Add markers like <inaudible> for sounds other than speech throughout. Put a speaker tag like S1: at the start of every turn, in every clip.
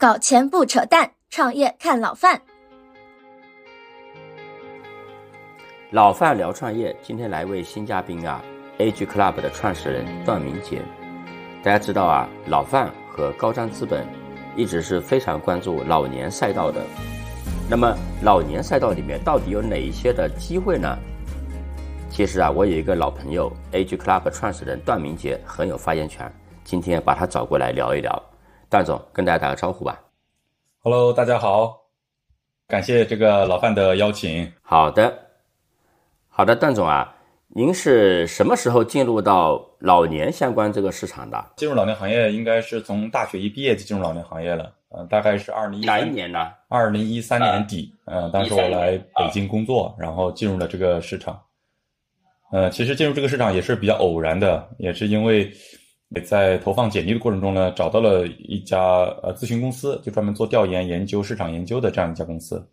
S1: 搞钱不扯淡，创业看老范。
S2: 老范聊创业，今天来位新嘉宾啊，Age Club 的创始人段明杰。大家知道啊，老范和高瞻资本一直是非常关注老年赛道的。那么老年赛道里面到底有哪一些的机会呢？其实啊，我有一个老朋友，Age Club 创始人段明杰很有发言权。今天把他找过来聊一聊。段总，跟大家打个招呼吧。
S3: Hello，大家好，感谢这个老范的邀请。
S2: 好的，好的，段总啊，您是什么时候进入到老年相关这个市场的？
S3: 进入老年行业应该是从大学一毕业就进入老年行业了。嗯，大概是二零一
S2: 哪一年呢？
S3: 二零一三年底。嗯，当时我来北京工作，然后进入了这个市场。呃，其实进入这个市场也是比较偶然的，也是因为。也在投放简历的过程中呢，找到了一家呃咨询公司，就专门做调研、研究、市场研究的这样一家公司。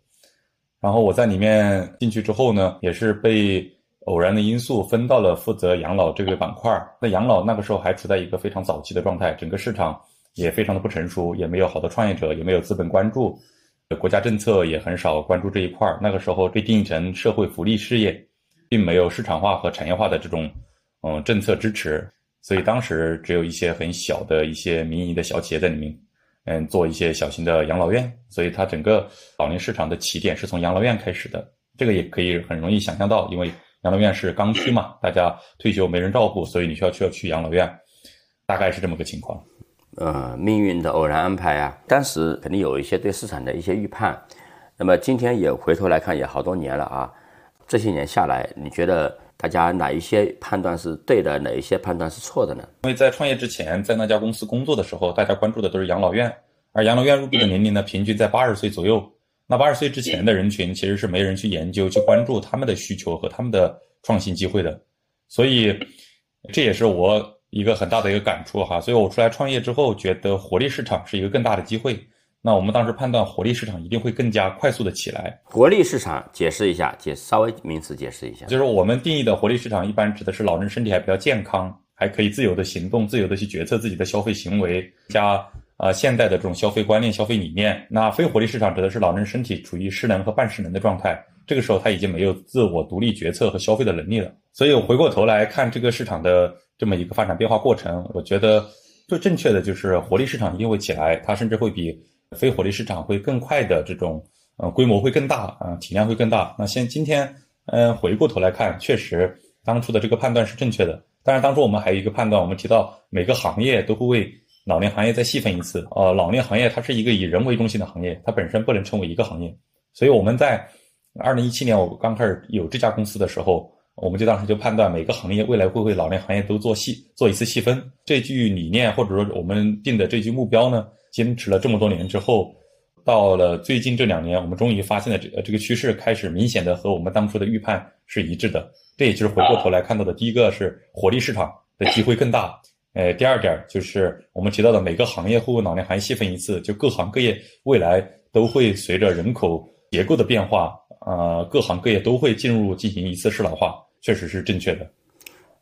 S3: 然后我在里面进去之后呢，也是被偶然的因素分到了负责养老这个板块。那养老那个时候还处在一个非常早期的状态，整个市场也非常的不成熟，也没有好的创业者，也没有资本关注，国家政策也很少关注这一块。那个时候被定义成社会福利事业，并没有市场化和产业化的这种嗯政策支持。所以当时只有一些很小的一些民营的小企业在里面，嗯，做一些小型的养老院。所以它整个老龄市场的起点是从养老院开始的。这个也可以很容易想象到，因为养老院是刚需嘛，大家退休没人照顾，所以你需要需要去养老院，大概是这么个情况。
S2: 呃，命运的偶然安排啊，当时肯定有一些对市场的一些预判。那么今天也回头来看，也好多年了啊，这些年下来，你觉得？大家哪一些判断是对的，哪一些判断是错的呢？
S3: 因为在创业之前，在那家公司工作的时候，大家关注的都是养老院，而养老院入驻的年龄呢，平均在八十岁左右。那八十岁之前的人群，其实是没人去研究、去关注他们的需求和他们的创新机会的。所以，这也是我一个很大的一个感触哈。所以我出来创业之后，觉得活力市场是一个更大的机会。那我们当时判断活力市场一定会更加快速的起来。
S2: 活力市场解释一下，解稍微名词解释一下，
S3: 就是我们定义的活力市场，一般指的是老人身体还比较健康，还可以自由的行动，自由的去决策自己的消费行为，加呃现代的这种消费观念、消费理念。那非活力市场指的是老人身体处于失能和半失能的状态，这个时候他已经没有自我独立决策和消费的能力了。所以我回过头来看这个市场的这么一个发展变化过程，我觉得最正确的就是活力市场一定会起来，它甚至会比。非火力市场会更快的这种，呃，规模会更大啊，体量会更大。那现今天，嗯，回过头来看，确实当初的这个判断是正确的。当然，当初我们还有一个判断，我们提到每个行业都会为老年行业再细分一次。呃，老年行业它是一个以人为中心的行业，它本身不能称为一个行业。所以我们在二零一七年我刚开始有这家公司的时候，我们就当时就判断每个行业未来会为老年行业都做细做一次细分。这句理念或者说我们定的这句目标呢？坚持了这么多年之后，到了最近这两年，我们终于发现了这这个趋势开始明显的和我们当初的预判是一致的。这也就是回过头来看到的第一个是活力市场的机会更大。呃，第二点就是我们提到的每个行业会为老年行业细分一次，就各行各业未来都会随着人口结构的变化，呃，各行各业都会进入进行一次适老化，确实是正确的。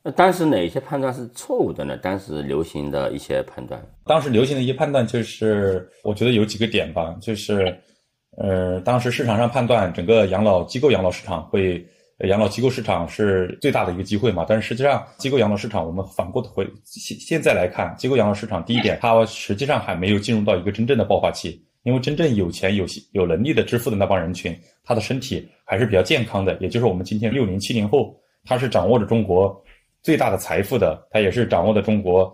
S2: 那当时哪些判断是错误的呢？当时流行的一些判断，
S3: 当时流行的一些判断就是，我觉得有几个点吧，就是，呃，当时市场上判断整个养老机构养老市场会，养老机构市场是最大的一个机会嘛。但是实际上，机构养老市场我们反过头回现现在来看，机构养老市场第一点，它实际上还没有进入到一个真正的爆发期，因为真正有钱有有能力的支付的那帮人群，他的身体还是比较健康的，也就是我们今天六零七零后，他是掌握着中国。最大的财富的，他也是掌握的中国，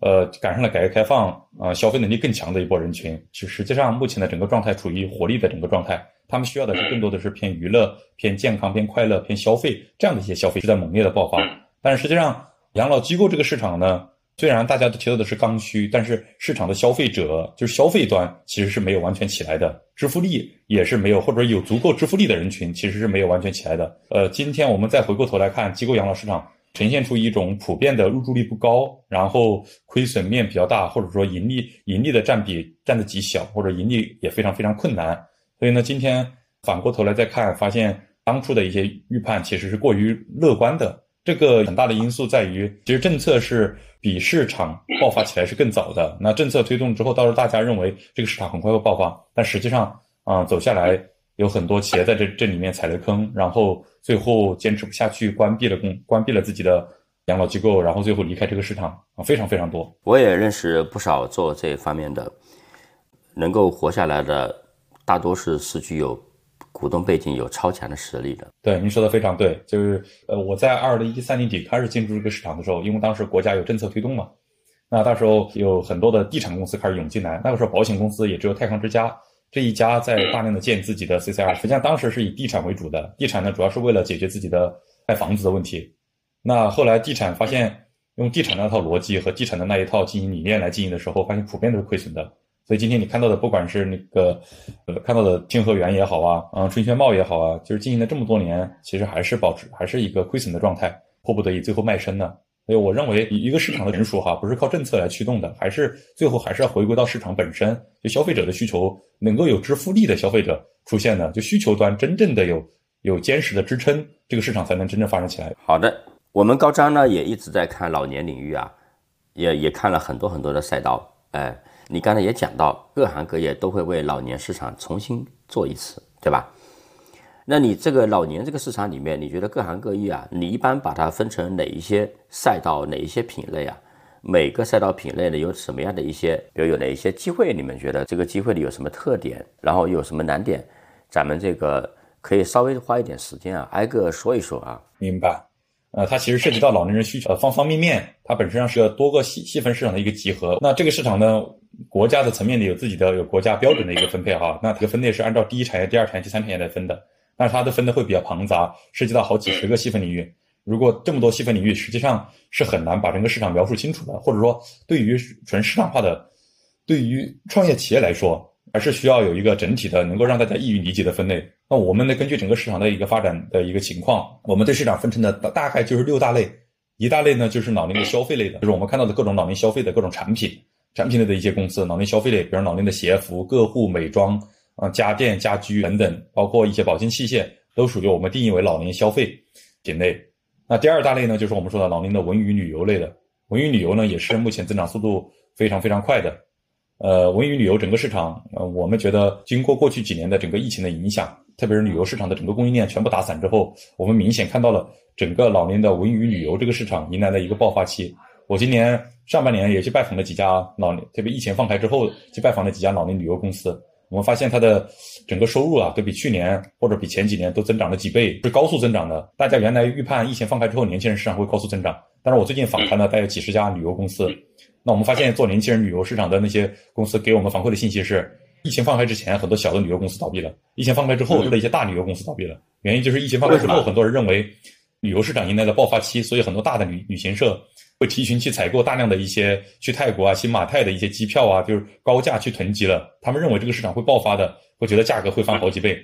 S3: 呃，赶上了改革开放啊，消费能力更强的一波人群。其实际上，目前的整个状态处于活力的整个状态，他们需要的是更多的是偏娱乐、偏健康、偏快乐、偏消费这样的一些消费是在猛烈的爆发。但是实际上，养老机构这个市场呢，虽然大家都提到的是刚需，但是市场的消费者就是消费端其实是没有完全起来的，支付力也是没有，或者有足够支付力的人群其实是没有完全起来的。呃，今天我们再回过头来看机构养老市场。呈现出一种普遍的入住率不高，然后亏损面比较大，或者说盈利盈利的占比占的极小，或者盈利也非常非常困难。所以呢，今天反过头来再看，发现当初的一些预判其实是过于乐观的。这个很大的因素在于，其实政策是比市场爆发起来是更早的。那政策推动之后，到时候大家认为这个市场很快会爆发，但实际上啊，走下来有很多企业在这这里面踩了坑，然后最后坚持不下去，关闭了公关闭了自己的养老机构，然后最后离开这个市场啊，非常非常多。
S2: 我也认识不少做这方面的，能够活下来的，大多是是具有。股东背景有超强的实力的，
S3: 对您说的非常对，就是呃，我在二零一三年底开始进入这个市场的时候，因为当时国家有政策推动嘛，那到时候有很多的地产公司开始涌进来，那个时候保险公司也只有泰康之家这一家在大量的建自己的 CCR，实际上当时是以地产为主的，地产呢主要是为了解决自己的卖房子的问题，那后来地产发现用地产那套逻辑和地产的那一套经营理念来经营的时候，发现普遍都是亏损的。所以今天你看到的，不管是那个，呃，看到的清河园也好啊，啊，春轩茂也好啊，就是经营了这么多年，其实还是保持还是一个亏损的状态，迫不得已最后卖身呢。所以我认为，一个市场的成熟哈，不是靠政策来驱动的，还是最后还是要回归到市场本身，就消费者的需求能够有支付力的消费者出现呢，就需求端真正的有有坚实的支撑，这个市场才能真正发展起来。
S2: 好的，我们高张呢也一直在看老年领域啊，也也看了很多很多的赛道，哎。你刚才也讲到，各行各业都会为老年市场重新做一次，对吧？那你这个老年这个市场里面，你觉得各行各业啊，你一般把它分成哪一些赛道、哪一些品类啊？每个赛道品类呢，有什么样的一些，比如有哪一些机会？你们觉得这个机会里有什么特点？然后有什么难点？咱们这个可以稍微花一点时间啊，挨个说一说啊。
S3: 明白。呃，它其实涉及到老年人需求的方方面面，它本身上是个多个细细分市场的一个集合。那这个市场呢？国家的层面里有自己的有国家标准的一个分配哈，那这个分类是按照第一产业、第二产业、第三产业来分的，但是它的分的会比较庞杂，涉及到好几十个细分领域。如果这么多细分领域，实际上是很难把整个市场描述清楚的，或者说对于纯市场化的，对于创业企业来说，还是需要有一个整体的能够让大家易于理解的分类。那我们呢，根据整个市场的一个发展的一个情况，我们对市场分成的大概就是六大类，一大类呢就是老龄的消费类的，就是我们看到的各种老龄消费的各种产品。产品类的一些公司，老龄消费类，比如老龄的鞋服、个护、美妆啊、家电、家居等等，包括一些保健器械，都属于我们定义为老年消费品类。那第二大类呢，就是我们说的老年的文娱旅游类的。文娱旅游呢，也是目前增长速度非常非常快的。呃，文娱旅游整个市场，呃，我们觉得经过过去几年的整个疫情的影响，特别是旅游市场的整个供应链全部打散之后，我们明显看到了整个老年的文娱旅游这个市场迎来了一个爆发期。我今年上半年也去拜访了几家老年，特别疫情放开之后去拜访了几家老年旅游公司。我们发现它的整个收入啊，都比去年或者比前几年都增长了几倍，是高速增长的。大家原来预判疫情放开之后年轻人市场会高速增长，但是我最近访谈了大约几十家旅游公司，那我们发现做年轻人旅游市场的那些公司给我们反馈的信息是，疫情放开之前很多小的旅游公司倒闭了，疫情放开之后的一些大旅游公司倒闭了。原因就是疫情放开之后，很多人认为旅游市场迎来了爆发期，所以很多大的旅旅行社。会提前去采购大量的一些去泰国啊、新马泰的一些机票啊，就是高价去囤积了。他们认为这个市场会爆发的，会觉得价格会翻好几倍。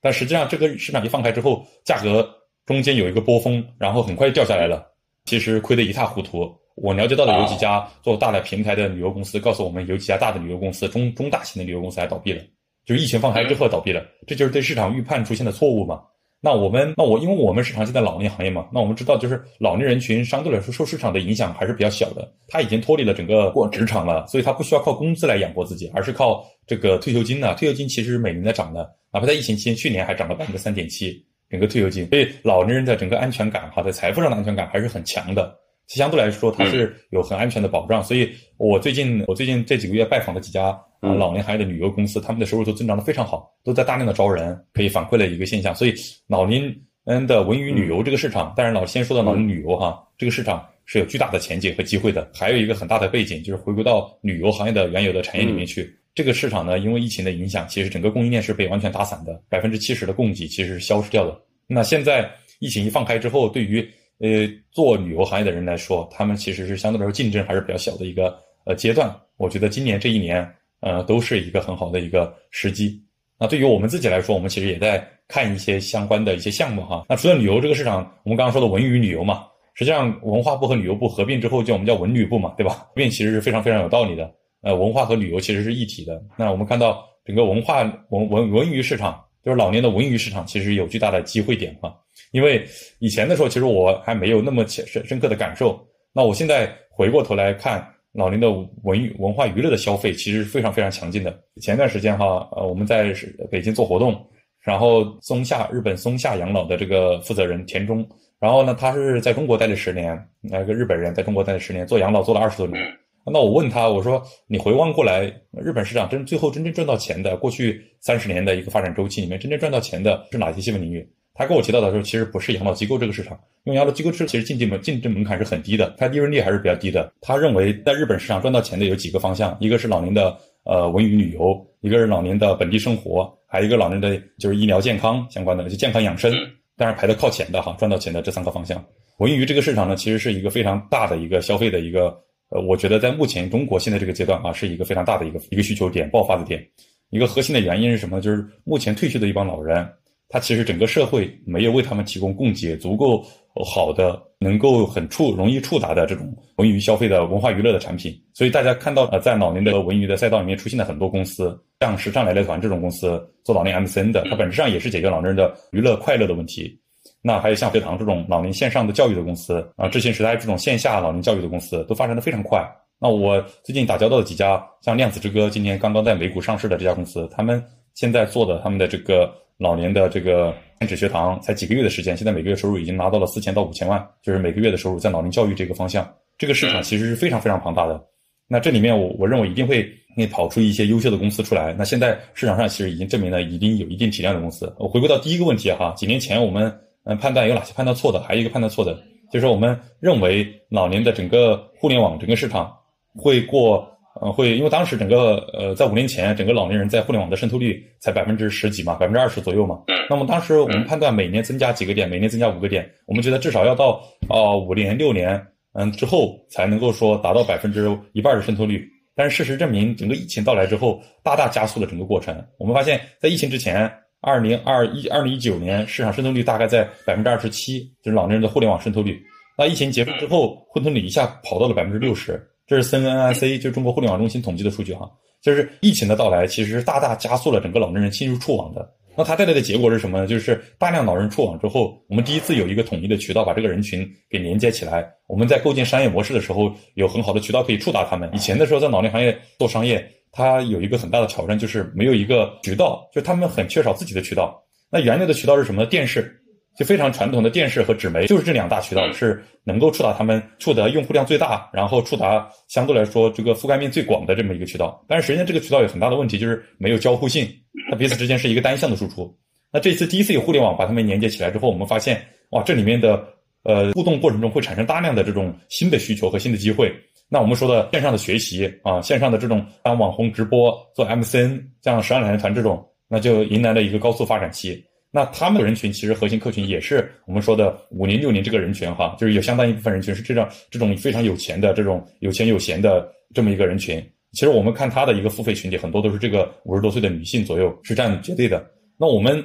S3: 但实际上，这个市场一放开之后，价格中间有一个波峰，然后很快就掉下来了。其实亏得一塌糊涂。我了解到的有几家做大的平台的旅游公司告诉我们，有几家大的旅游公司、中中大型的旅游公司还倒闭了，就是疫情放开之后倒闭了。这就是对市场预判出现的错误嘛？那我们，那我，因为我们是长期在老年行业嘛，那我们知道，就是老年人群相对来说受市场的影响还是比较小的，他已经脱离了整个过职场了，所以他不需要靠工资来养活自己，而是靠这个退休金呢。退休金其实是每年在涨的，哪怕在疫情期间，去年还涨了百分之三点七，整个退休金。所以老年人的整个安全感，哈，在财富上的安全感还是很强的。相对来说，它是有很安全的保障。所以我最近，我最近这几个月拜访的几家。啊，老年行业的旅游公司，他们的收入都增长的非常好，都在大量的招人，可以反馈了一个现象。所以，老年人的文娱旅游这个市场，当然老先说到老年旅游哈，这个市场是有巨大的前景和机会的。还有一个很大的背景，就是回归到旅游行业的原有的产业里面去。这个市场呢，因为疫情的影响，其实整个供应链是被完全打散的，百分之七十的供给其实是消失掉的。那现在疫情一放开之后，对于呃做旅游行业的人来说，他们其实是相对来说竞争还是比较小的一个呃阶段。我觉得今年这一年。呃，都是一个很好的一个时机。那对于我们自己来说，我们其实也在看一些相关的一些项目哈。那除了旅游这个市场，我们刚刚说的文娱旅游嘛，实际上文化部和旅游部合并之后，叫我们叫文旅部嘛，对吧？合并其实是非常非常有道理的。呃，文化和旅游其实是一体的。那我们看到整个文化文文文娱市场，就是老年的文娱市场其实有巨大的机会点哈。因为以前的时候，其实我还没有那么深深刻的感受。那我现在回过头来看，老龄的文娱文化娱乐的消费其实是非常非常强劲的。前段时间哈，呃，我们在北京做活动，然后松下日本松下养老的这个负责人田中，然后呢，他是在中国待了十年，那个日本人在中国待了十年，做养老做了二十多年。那我问他，我说你回望过来，日本市场真最后真正赚到钱的，过去三十年的一个发展周期里面，真正赚到钱的是哪些细分领域？他跟我提到的时候，其实不是养老机构这个市场，因为养老机构是其实进进门竞争门槛是很低的，它利润率还是比较低的。他认为在日本市场赚到钱的有几个方向，一个是老年的呃文娱旅游，一个是老年的本地生活，还有一个老年的就是医疗健康相关的，就健康养生，当然排的靠前的哈，赚到钱的这三个方向。文娱这个市场呢，其实是一个非常大的一个消费的一个。呃，我觉得在目前中国现在这个阶段啊，是一个非常大的一个一个需求点爆发的点。一个核心的原因是什么？就是目前退休的一帮老人，他其实整个社会没有为他们提供供给足够好的、能够很触容易触达的这种文娱消费的文化娱乐的产品。所以大家看到呃，在老年的文娱的赛道里面出现了很多公司，像时尚来来团这种公司做老年 MCN 的，它本质上也是解决老年人的娱乐快乐的问题。那还有像学堂这种老年线上的教育的公司啊，智信时代这种线下老年教育的公司都发展的非常快。那我最近打交道的几家，像量子之歌今年刚刚在美股上市的这家公司，他们现在做的他们的这个老年的这个天使学堂，才几个月的时间，现在每个月收入已经拿到了四千到五千万，就是每个月的收入在老年教育这个方向，这个市场其实是非常非常庞大的。那这里面我我认为一定会会跑出一些优秀的公司出来。那现在市场上其实已经证明了已经有一定体量的公司。我回归到第一个问题哈，几年前我们。嗯，判断有哪些判断错的？还有一个判断错的，就是我们认为老年的整个互联网整个市场会过，呃，会因为当时整个呃，在五年前，整个老年人在互联网的渗透率才百分之十几嘛，百分之二十左右嘛。那么当时我们判断每年增加几个点，每年增加五个点，我们觉得至少要到啊五年六年嗯之后才能够说达到百分之一半的渗透率。但是事实证明，整个疫情到来之后，大大加速了整个过程。我们发现，在疫情之前。二零二一二零一九年市场渗透率大概在百分之二十七，就是老年人的互联网渗透率。那疫情结束之后，渗透率一下跑到了百分之六十，这是 CNNIC 就中国互联网中心统计的数据哈。就是疫情的到来，其实是大大加速了整个老年人进入触网的。那它带来的结果是什么呢？就是大量老人触网之后，我们第一次有一个统一的渠道把这个人群给连接起来。我们在构建商业模式的时候，有很好的渠道可以触达他们。以前的时候，在老年行业做商业。它有一个很大的挑战，就是没有一个渠道，就他们很缺少自己的渠道。那原来的渠道是什么？电视，就非常传统的电视和纸媒，就是这两大渠道是能够触达他们，触达用户量最大，然后触达相对来说这个覆盖面最广的这么一个渠道。但是实际上这个渠道有很大的问题，就是没有交互性，它彼此之间是一个单向的输出。那这次第一次有互联网把他们连接起来之后，我们发现，哇，这里面的呃互动过程中会产生大量的这种新的需求和新的机会。那我们说的线上的学习啊，线上的这种当网红直播做 MCN，像十二奶奶团这种，那就迎来了一个高速发展期。那他们的人群其实核心客群也是我们说的五零六零这个人群哈，就是有相当一部分人群是这种这种非常有钱的这种有钱有闲的这么一个人群。其实我们看他的一个付费群体，很多都是这个五十多岁的女性左右是占绝对的。那我们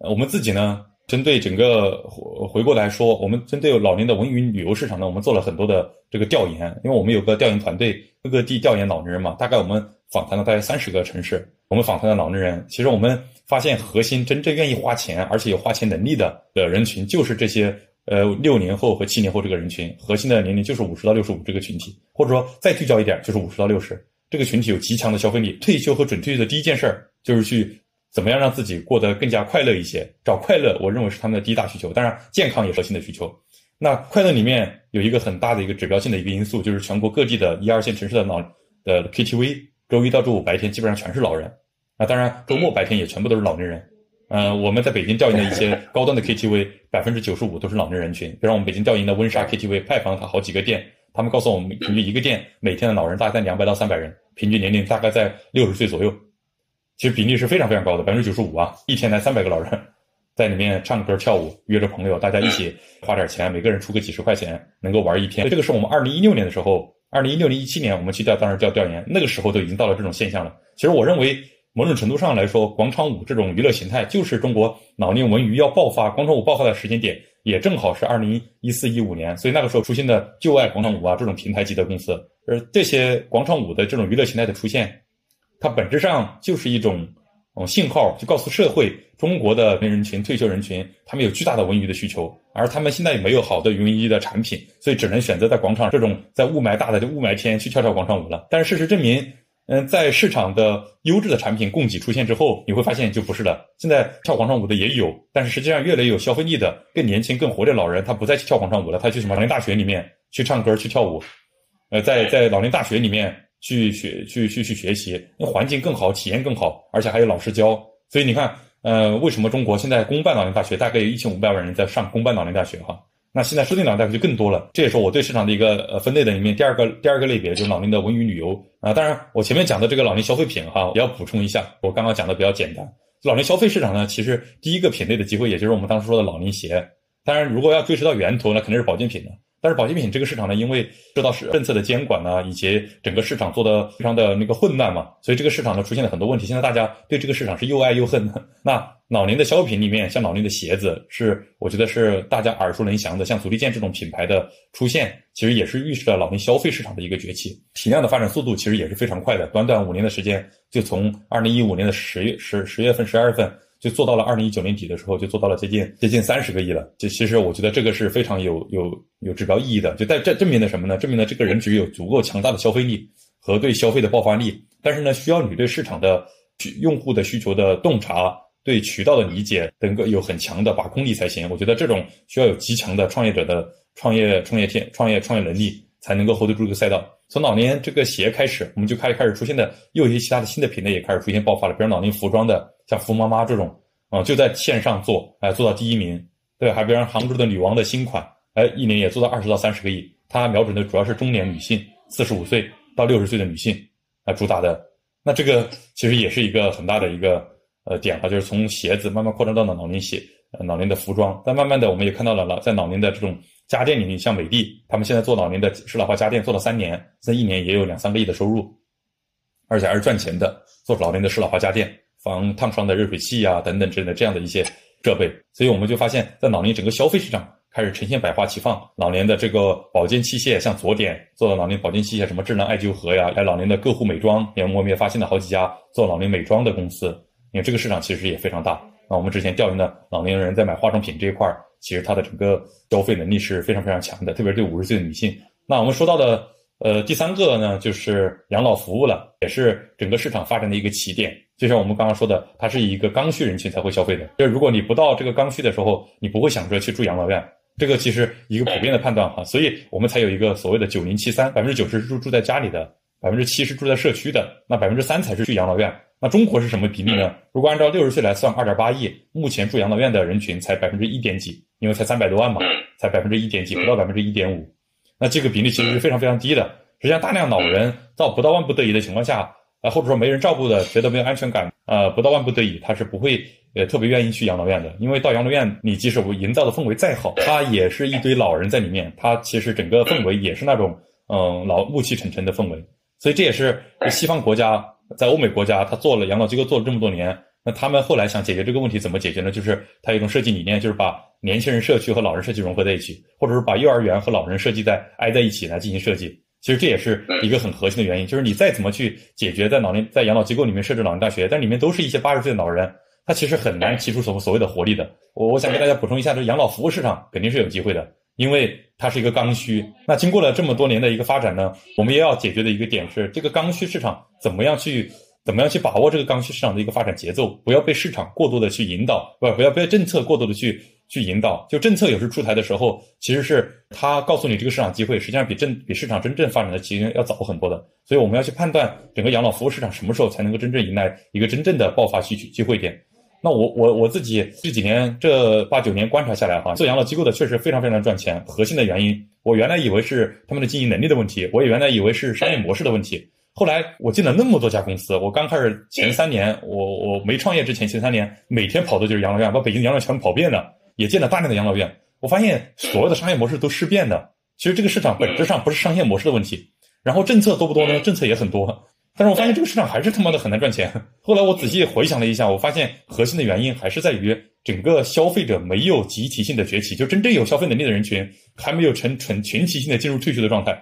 S3: 我们自己呢？针对整个回过来说，我们针对老年的文娱旅游市场呢，我们做了很多的这个调研。因为我们有个调研团队，各个地调研老年人嘛，大概我们访谈了大概三十个城市，我们访谈的老年人，其实我们发现核心真正愿意花钱，而且有花钱能力的的人群，就是这些呃六零后和七零后这个人群，核心的年龄就是五十到六十五这个群体，或者说再聚焦一点，就是五十到六十这个群体有极强的消费力。退休和准退休的第一件事儿就是去。怎么样让自己过得更加快乐一些？找快乐，我认为是他们的第一大需求。当然，健康也是核心的需求。那快乐里面有一个很大的一个指标性的一个因素，就是全国各地的一二线城市的老的 KTV，周一到周五白天基本上全是老人。啊，当然周末白天也全部都是老年人。嗯，我们在北京调研的一些高端的 KTV，百分之九十五都是老年人群。比如我们北京调研的温莎 KTV，派访它好几个店，他们告诉我们，平均一个店每天的老人大概两百到三百人，平均年龄大概在六十岁左右。其实比例是非常非常高的，百分之九十五啊！一天来三百个老人，在里面唱歌跳舞，约着朋友，大家一起花点钱，每个人出个几十块钱，能够玩一天。这个是我们二零一六年的时候，二零一六年一七年我们去调，当时调调研，那个时候都已经到了这种现象了。其实我认为，某种程度上来说，广场舞这种娱乐形态就是中国老年文娱要爆发，广场舞爆发的时间点也正好是二零一四一五年，所以那个时候出现的旧爱广场舞啊这种平台级的公司，而这些广场舞的这种娱乐形态的出现。它本质上就是一种嗯信号，就告诉社会中国的人群、退休人群，他们有巨大的文娱的需求，而他们现在也没有好的文娱的产品，所以只能选择在广场这种在雾霾大的雾霾天去跳跳广场舞了。但是事实证明。嗯，在市场的优质的产品供给出现之后，你会发现就不是了。现在跳广场舞的也有，但是实际上越来越有消费力的、更年轻、更活的老人，他不再去跳广场舞了，他去什么老年大学里面去唱歌、去跳舞，呃，在在老年大学里面去学、去去去学习，那环境更好，体验更好，而且还有老师教。所以你看，呃，为什么中国现在公办老年大学大概有一千五百万人在上公办老年大学？哈。那现在私立老年大学就更多了，这也是我对市场的一个呃分类的一面第二个第二个类别，就是老龄的文娱旅游啊。当然，我前面讲的这个老龄消费品哈，也要补充一下，我刚刚讲的比较简单。老龄消费市场呢，其实第一个品类的机会，也就是我们当时说的老龄鞋。当然，如果要追溯到源头，那肯定是保健品了。但是保健品这个市场呢，因为受到是政策的监管呢，以及整个市场做的非常的那个混乱嘛，所以这个市场呢出现了很多问题。现在大家对这个市场是又爱又恨。那老年的消费品里面，像老年的鞋子，是我觉得是大家耳熟能详的，像足力健这种品牌的出现，其实也是预示着老年消费市场的一个崛起。体量的发展速度其实也是非常快的，短短五年的时间，就从二零一五年的十月十十月份、十二月份。就做到了二零一九年底的时候，就做到了接近接近三十个亿了。就其实我觉得这个是非常有有有指标意义的。就在这证明了什么呢？证明了这个人只有足够强大的消费力和对消费的爆发力，但是呢，需要你对市场的用户的需求的洞察、对渠道的理解等个有很强的把控力才行。我觉得这种需要有极强的创业者的创业创业天创业创业能力，才能够 hold 住这个赛道。从老年这个鞋开始，我们就开始开始出现的，又有一些其他的新的品类也开始出现爆发了，比如老年服装的。像福妈妈这种，啊，就在线上做，哎，做到第一名，对，还比如杭州的女王的新款，哎，一年也做到二十到三十个亿。它瞄准的主要是中年女性，四十五岁到六十岁的女性，啊，主打的。那这个其实也是一个很大的一个呃点哈，就是从鞋子慢慢扩张到了老年鞋，呃，老年的服装。但慢慢的，我们也看到了老在老年的这种家电里面，像美的，他们现在做老年的适老化家电，做了三年，这一年也有两三个亿的收入，而且还是赚钱的，做老年的适老化家电。防烫伤的热水器啊，等等之类的这样的一些设备，所以我们就发现，在老年整个消费市场开始呈现百花齐放。老年的这个保健器械，像左点做的老年保健器械，什么智能艾灸盒呀，还有老年的个护美妆，也我们也发现了好几家做老年美妆的公司。因为这个市场其实也非常大。那我们之前调研的老年人在买化妆品这一块儿，其实它的整个消费能力是非常非常强的，特别是对五十岁的女性。那我们说到的。呃，第三个呢，就是养老服务了，也是整个市场发展的一个起点。就像我们刚刚说的，它是一个刚需人群才会消费的。就如果你不到这个刚需的时候，你不会想着去住养老院。这个其实一个普遍的判断哈，所以我们才有一个所谓的九零七三，百分之九十是住住在家里的，百分之七是住在社区的，那百分之三才是去养老院。那中国是什么比例呢？如果按照六十岁来算，二点八亿，目前住养老院的人群才百分之一点几，因为才三百多万嘛，才百分之一点几，不到百分之一点五。那这个比例其实是非常非常低的。实际上，大量老人到不到万不得已的情况下，啊，或者说没人照顾的，觉得没有安全感，呃，不到万不得已，他是不会呃特别愿意去养老院的。因为到养老院，你即使营造的氛围再好，他也是一堆老人在里面，他其实整个氛围也是那种嗯老暮气沉沉的氛围。所以这也是西方国家在欧美国家，他做了养老机构做了这么多年。那他们后来想解决这个问题，怎么解决呢？就是他有一种设计理念，就是把年轻人社区和老人社区融合在一起，或者是把幼儿园和老人设计在挨在一起来进行设计。其实这也是一个很核心的原因，就是你再怎么去解决在老年在养老机构里面设置老年大学，但里面都是一些八十岁的老人，他其实很难提出所所谓的活力的。我我想给大家补充一下，这养老服务市场肯定是有机会的，因为它是一个刚需。那经过了这么多年的一个发展呢，我们也要解决的一个点是，这个刚需市场怎么样去。怎么样去把握这个刚需市场的一个发展节奏？不要被市场过多的去引导，不不要被政策过多的去去引导。就政策有时出台的时候，其实是它告诉你这个市场机会，实际上比政比市场真正发展的其实要早很多的。所以我们要去判断整个养老服务市场什么时候才能够真正迎来一个真正的爆发需求机会点。那我我我自己这几年这八九年观察下来哈，做养老机构的确实非常非常赚钱。核心的原因，我原来以为是他们的经营能力的问题，我也原来以为是商业模式的问题。后来我进了那么多家公司，我刚开始前三年，我我没创业之前前三年，每天跑的就是养老院，把北京养老院全跑遍了，也建了大量的养老院。我发现所有的商业模式都事变的。其实这个市场本质上不是商业模式的问题，然后政策多不多呢？政策也很多，但是我发现这个市场还是他妈的很难赚钱。后来我仔细回想了一下，我发现核心的原因还是在于整个消费者没有集体性的崛起，就真正有消费能力的人群还没有成纯群体性的进入退休的状态。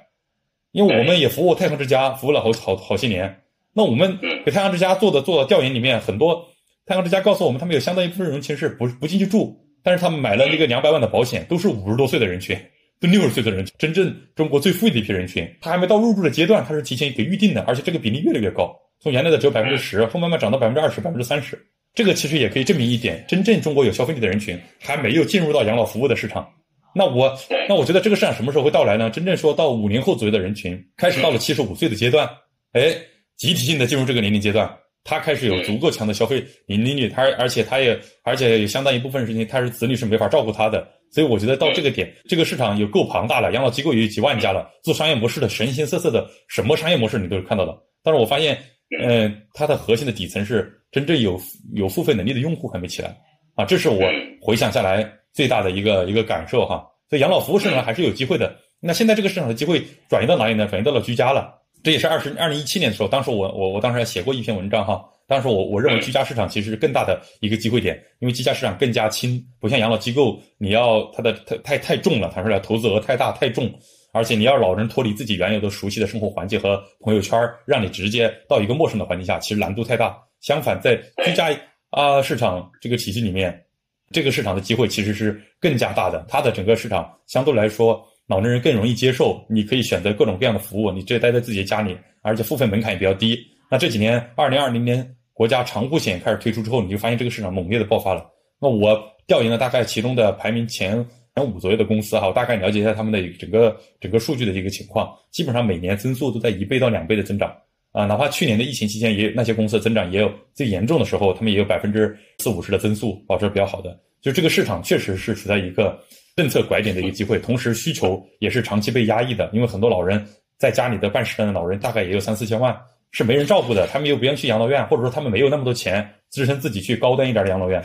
S3: 因为我们也服务太阳之家，服务了好好好些年。那我们给太阳之家做的做的调研里面，很多太阳之家告诉我们，他们有相当一部分人群是不不进去住，但是他们买了那个两百万的保险，都是五十多岁的人群，都六十岁的人群，真正中国最富裕的一批人群，他还没到入住的阶段，他是提前给预定的，而且这个比例越来越高，从原来的只有百分之十，后慢慢涨到百分之二十、百分之三十。这个其实也可以证明一点，真正中国有消费力的人群还没有进入到养老服务的市场。那我那我觉得这个市场什么时候会到来呢？真正说到五零后左右的人群开始到了七十五岁的阶段，哎，集体性的进入这个年龄阶段，他开始有足够强的消费能力，他而且他也而且有相当一部分事情他是子女是没法照顾他的，所以我觉得到这个点，这个市场有够庞大了，养老机构也有几万家了，做商业模式的形形色色的什么商业模式你都是看到的。但是我发现，嗯，它的核心的底层是。真正有有付费能力的用户还没起来啊，这是我回想下来最大的一个一个感受哈。所以养老服务市场还是有机会的。那现在这个市场的机会转移到哪里呢？转移到了居家了。这也是二十二零一七年的时候，当时我我我当时还写过一篇文章哈。当时我我认为居家市场其实是更大的一个机会点，因为居家市场更加轻，不像养老机构，你要它的太太太重了，坦率来投资额太大太重，而且你要老人脱离自己原有的熟悉的生活环境和朋友圈，让你直接到一个陌生的环境下，其实难度太大。相反，在居家啊市场这个体系里面，这个市场的机会其实是更加大的。它的整个市场相对来说，老年人更容易接受。你可以选择各种各样的服务，你直接待在自己的家里，而且付费门槛也比较低。那这几年，二零二零年国家长护险开始推出之后，你就发现这个市场猛烈的爆发了。那我调研了大概其中的排名前前五左右的公司哈，我大概了解一下他们的整个整个数据的一个情况，基本上每年增速都在一倍到两倍的增长。啊，哪怕去年的疫情期间，也有那些公司的增长也有最严重的时候，他们也有百分之四五十的增速，保持比较好的。就这个市场确实是处在一个政策拐点的一个机会，同时需求也是长期被压抑的，因为很多老人在家里的办事的老人大概也有三四千万，是没人照顾的，他们又不愿意去养老院，或者说他们没有那么多钱支撑自己去高端一点的养老院，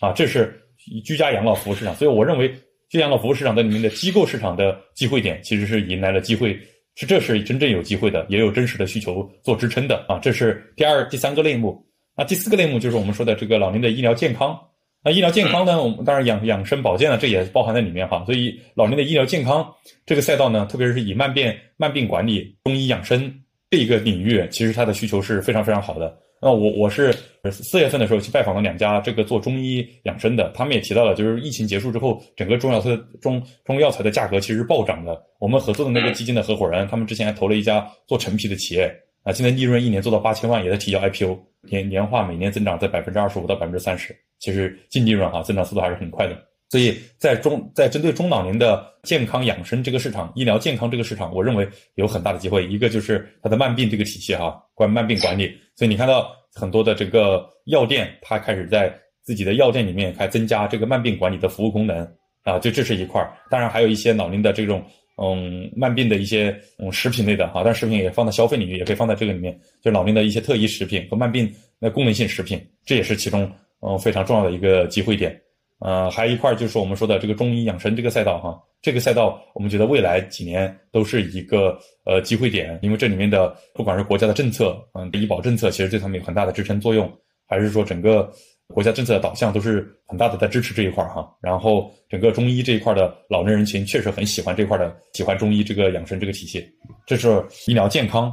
S3: 啊，这是居家养老服务市场。所以我认为，居家养老服务市场的里面的机构市场的机会点，其实是迎来了机会。是，这是真正有机会的，也有真实的需求做支撑的啊！这是第二、第三个类目。那第四个类目就是我们说的这个老年的医疗健康。那医疗健康呢，我们当然养养生保健呢，这也包含在里面哈。所以老年的医疗健康这个赛道呢，特别是以慢病慢病管理、中医养生这一个领域，其实它的需求是非常非常好的。那我我是四月份的时候去拜访了两家这个做中医养生的，他们也提到了，就是疫情结束之后，整个中药材中中药材的价格其实暴涨的。我们合作的那个基金的合伙人，他们之前还投了一家做陈皮的企业啊，现在利润一年做到八千万，也在提交 IPO，年年化每年增长在百分之二十五到百分之三十，其实净利润哈增长速度还是很快的。所以在中在针对中老年的健康养生这个市场，医疗健康这个市场，我认为有很大的机会。一个就是它的慢病这个体系哈，关慢病管理。所以你看到很多的这个药店，它开始在自己的药店里面开增加这个慢病管理的服务功能啊，就这是一块儿。当然还有一些老龄的这种嗯慢病的一些嗯食品类的哈，但食品也放在消费领域，也可以放在这个里面，就老龄的一些特异食品和慢病那功能性食品，这也是其中嗯非常重要的一个机会点。呃，还有一块就是我们说的这个中医养生这个赛道哈，这个赛道我们觉得未来几年都是一个呃机会点，因为这里面的不管是国家的政策，嗯，医保政策其实对他们有很大的支撑作用，还是说整个国家政策的导向都是很大的在支持这一块哈。然后整个中医这一块的老年人群确实很喜欢这块的，喜欢中医这个养生这个体系，这是医疗健康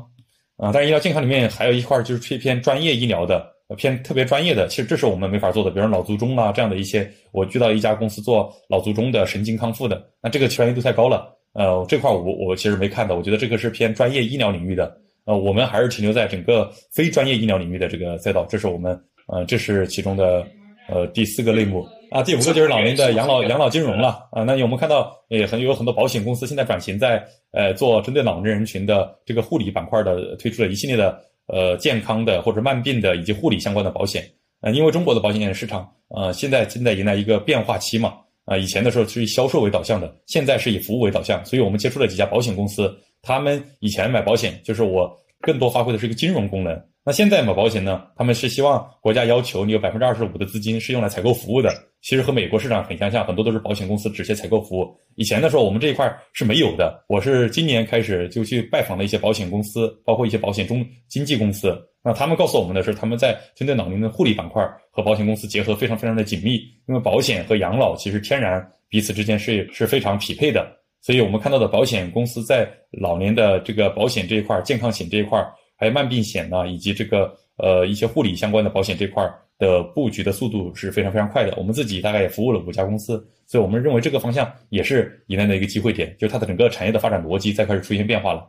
S3: 啊。但是医疗健康里面还有一块就是偏偏专业医疗的。偏特别专业的，其实这是我们没法做的，比如脑卒中啊这样的一些，我遇到一家公司做脑卒中的神经康复的，那这个专业度太高了，呃，这块我我其实没看到，我觉得这个是偏专业医疗领域的，呃，我们还是停留在整个非专业医疗领域的这个赛道，这是我们，呃，这是其中的，呃，第四个类目。啊，第五个就是老年的养老养老金融了。啊，那我们看到也很有很多保险公司现在转型在呃做针对老年人群的这个护理板块的推出了一系列的。呃，健康的或者慢病的以及护理相关的保险，呃，因为中国的保险市场，呃，现在正在迎来一个变化期嘛，啊，以前的时候是以销售为导向的，现在是以服务为导向，所以我们接触了几家保险公司，他们以前买保险就是我更多发挥的是一个金融功能。那现在买保险呢？他们是希望国家要求你有百分之二十五的资金是用来采购服务的。其实和美国市场很相像，很多都是保险公司直接采购服务。以前的时候，我们这一块是没有的。我是今年开始就去拜访了一些保险公司，包括一些保险中经纪公司。那他们告诉我们的是，他们在针对老年的护理板块和保险公司结合非常非常的紧密，因为保险和养老其实天然彼此之间是是非常匹配的。所以我们看到的保险公司在老年的这个保险这一块、健康险这一块。还有慢病险呢，以及这个呃一些护理相关的保险这块的布局的速度是非常非常快的。我们自己大概也服务了五家公司，所以我们认为这个方向也是迎来的一个机会点，就是它的整个产业的发展逻辑在开始出现变化了。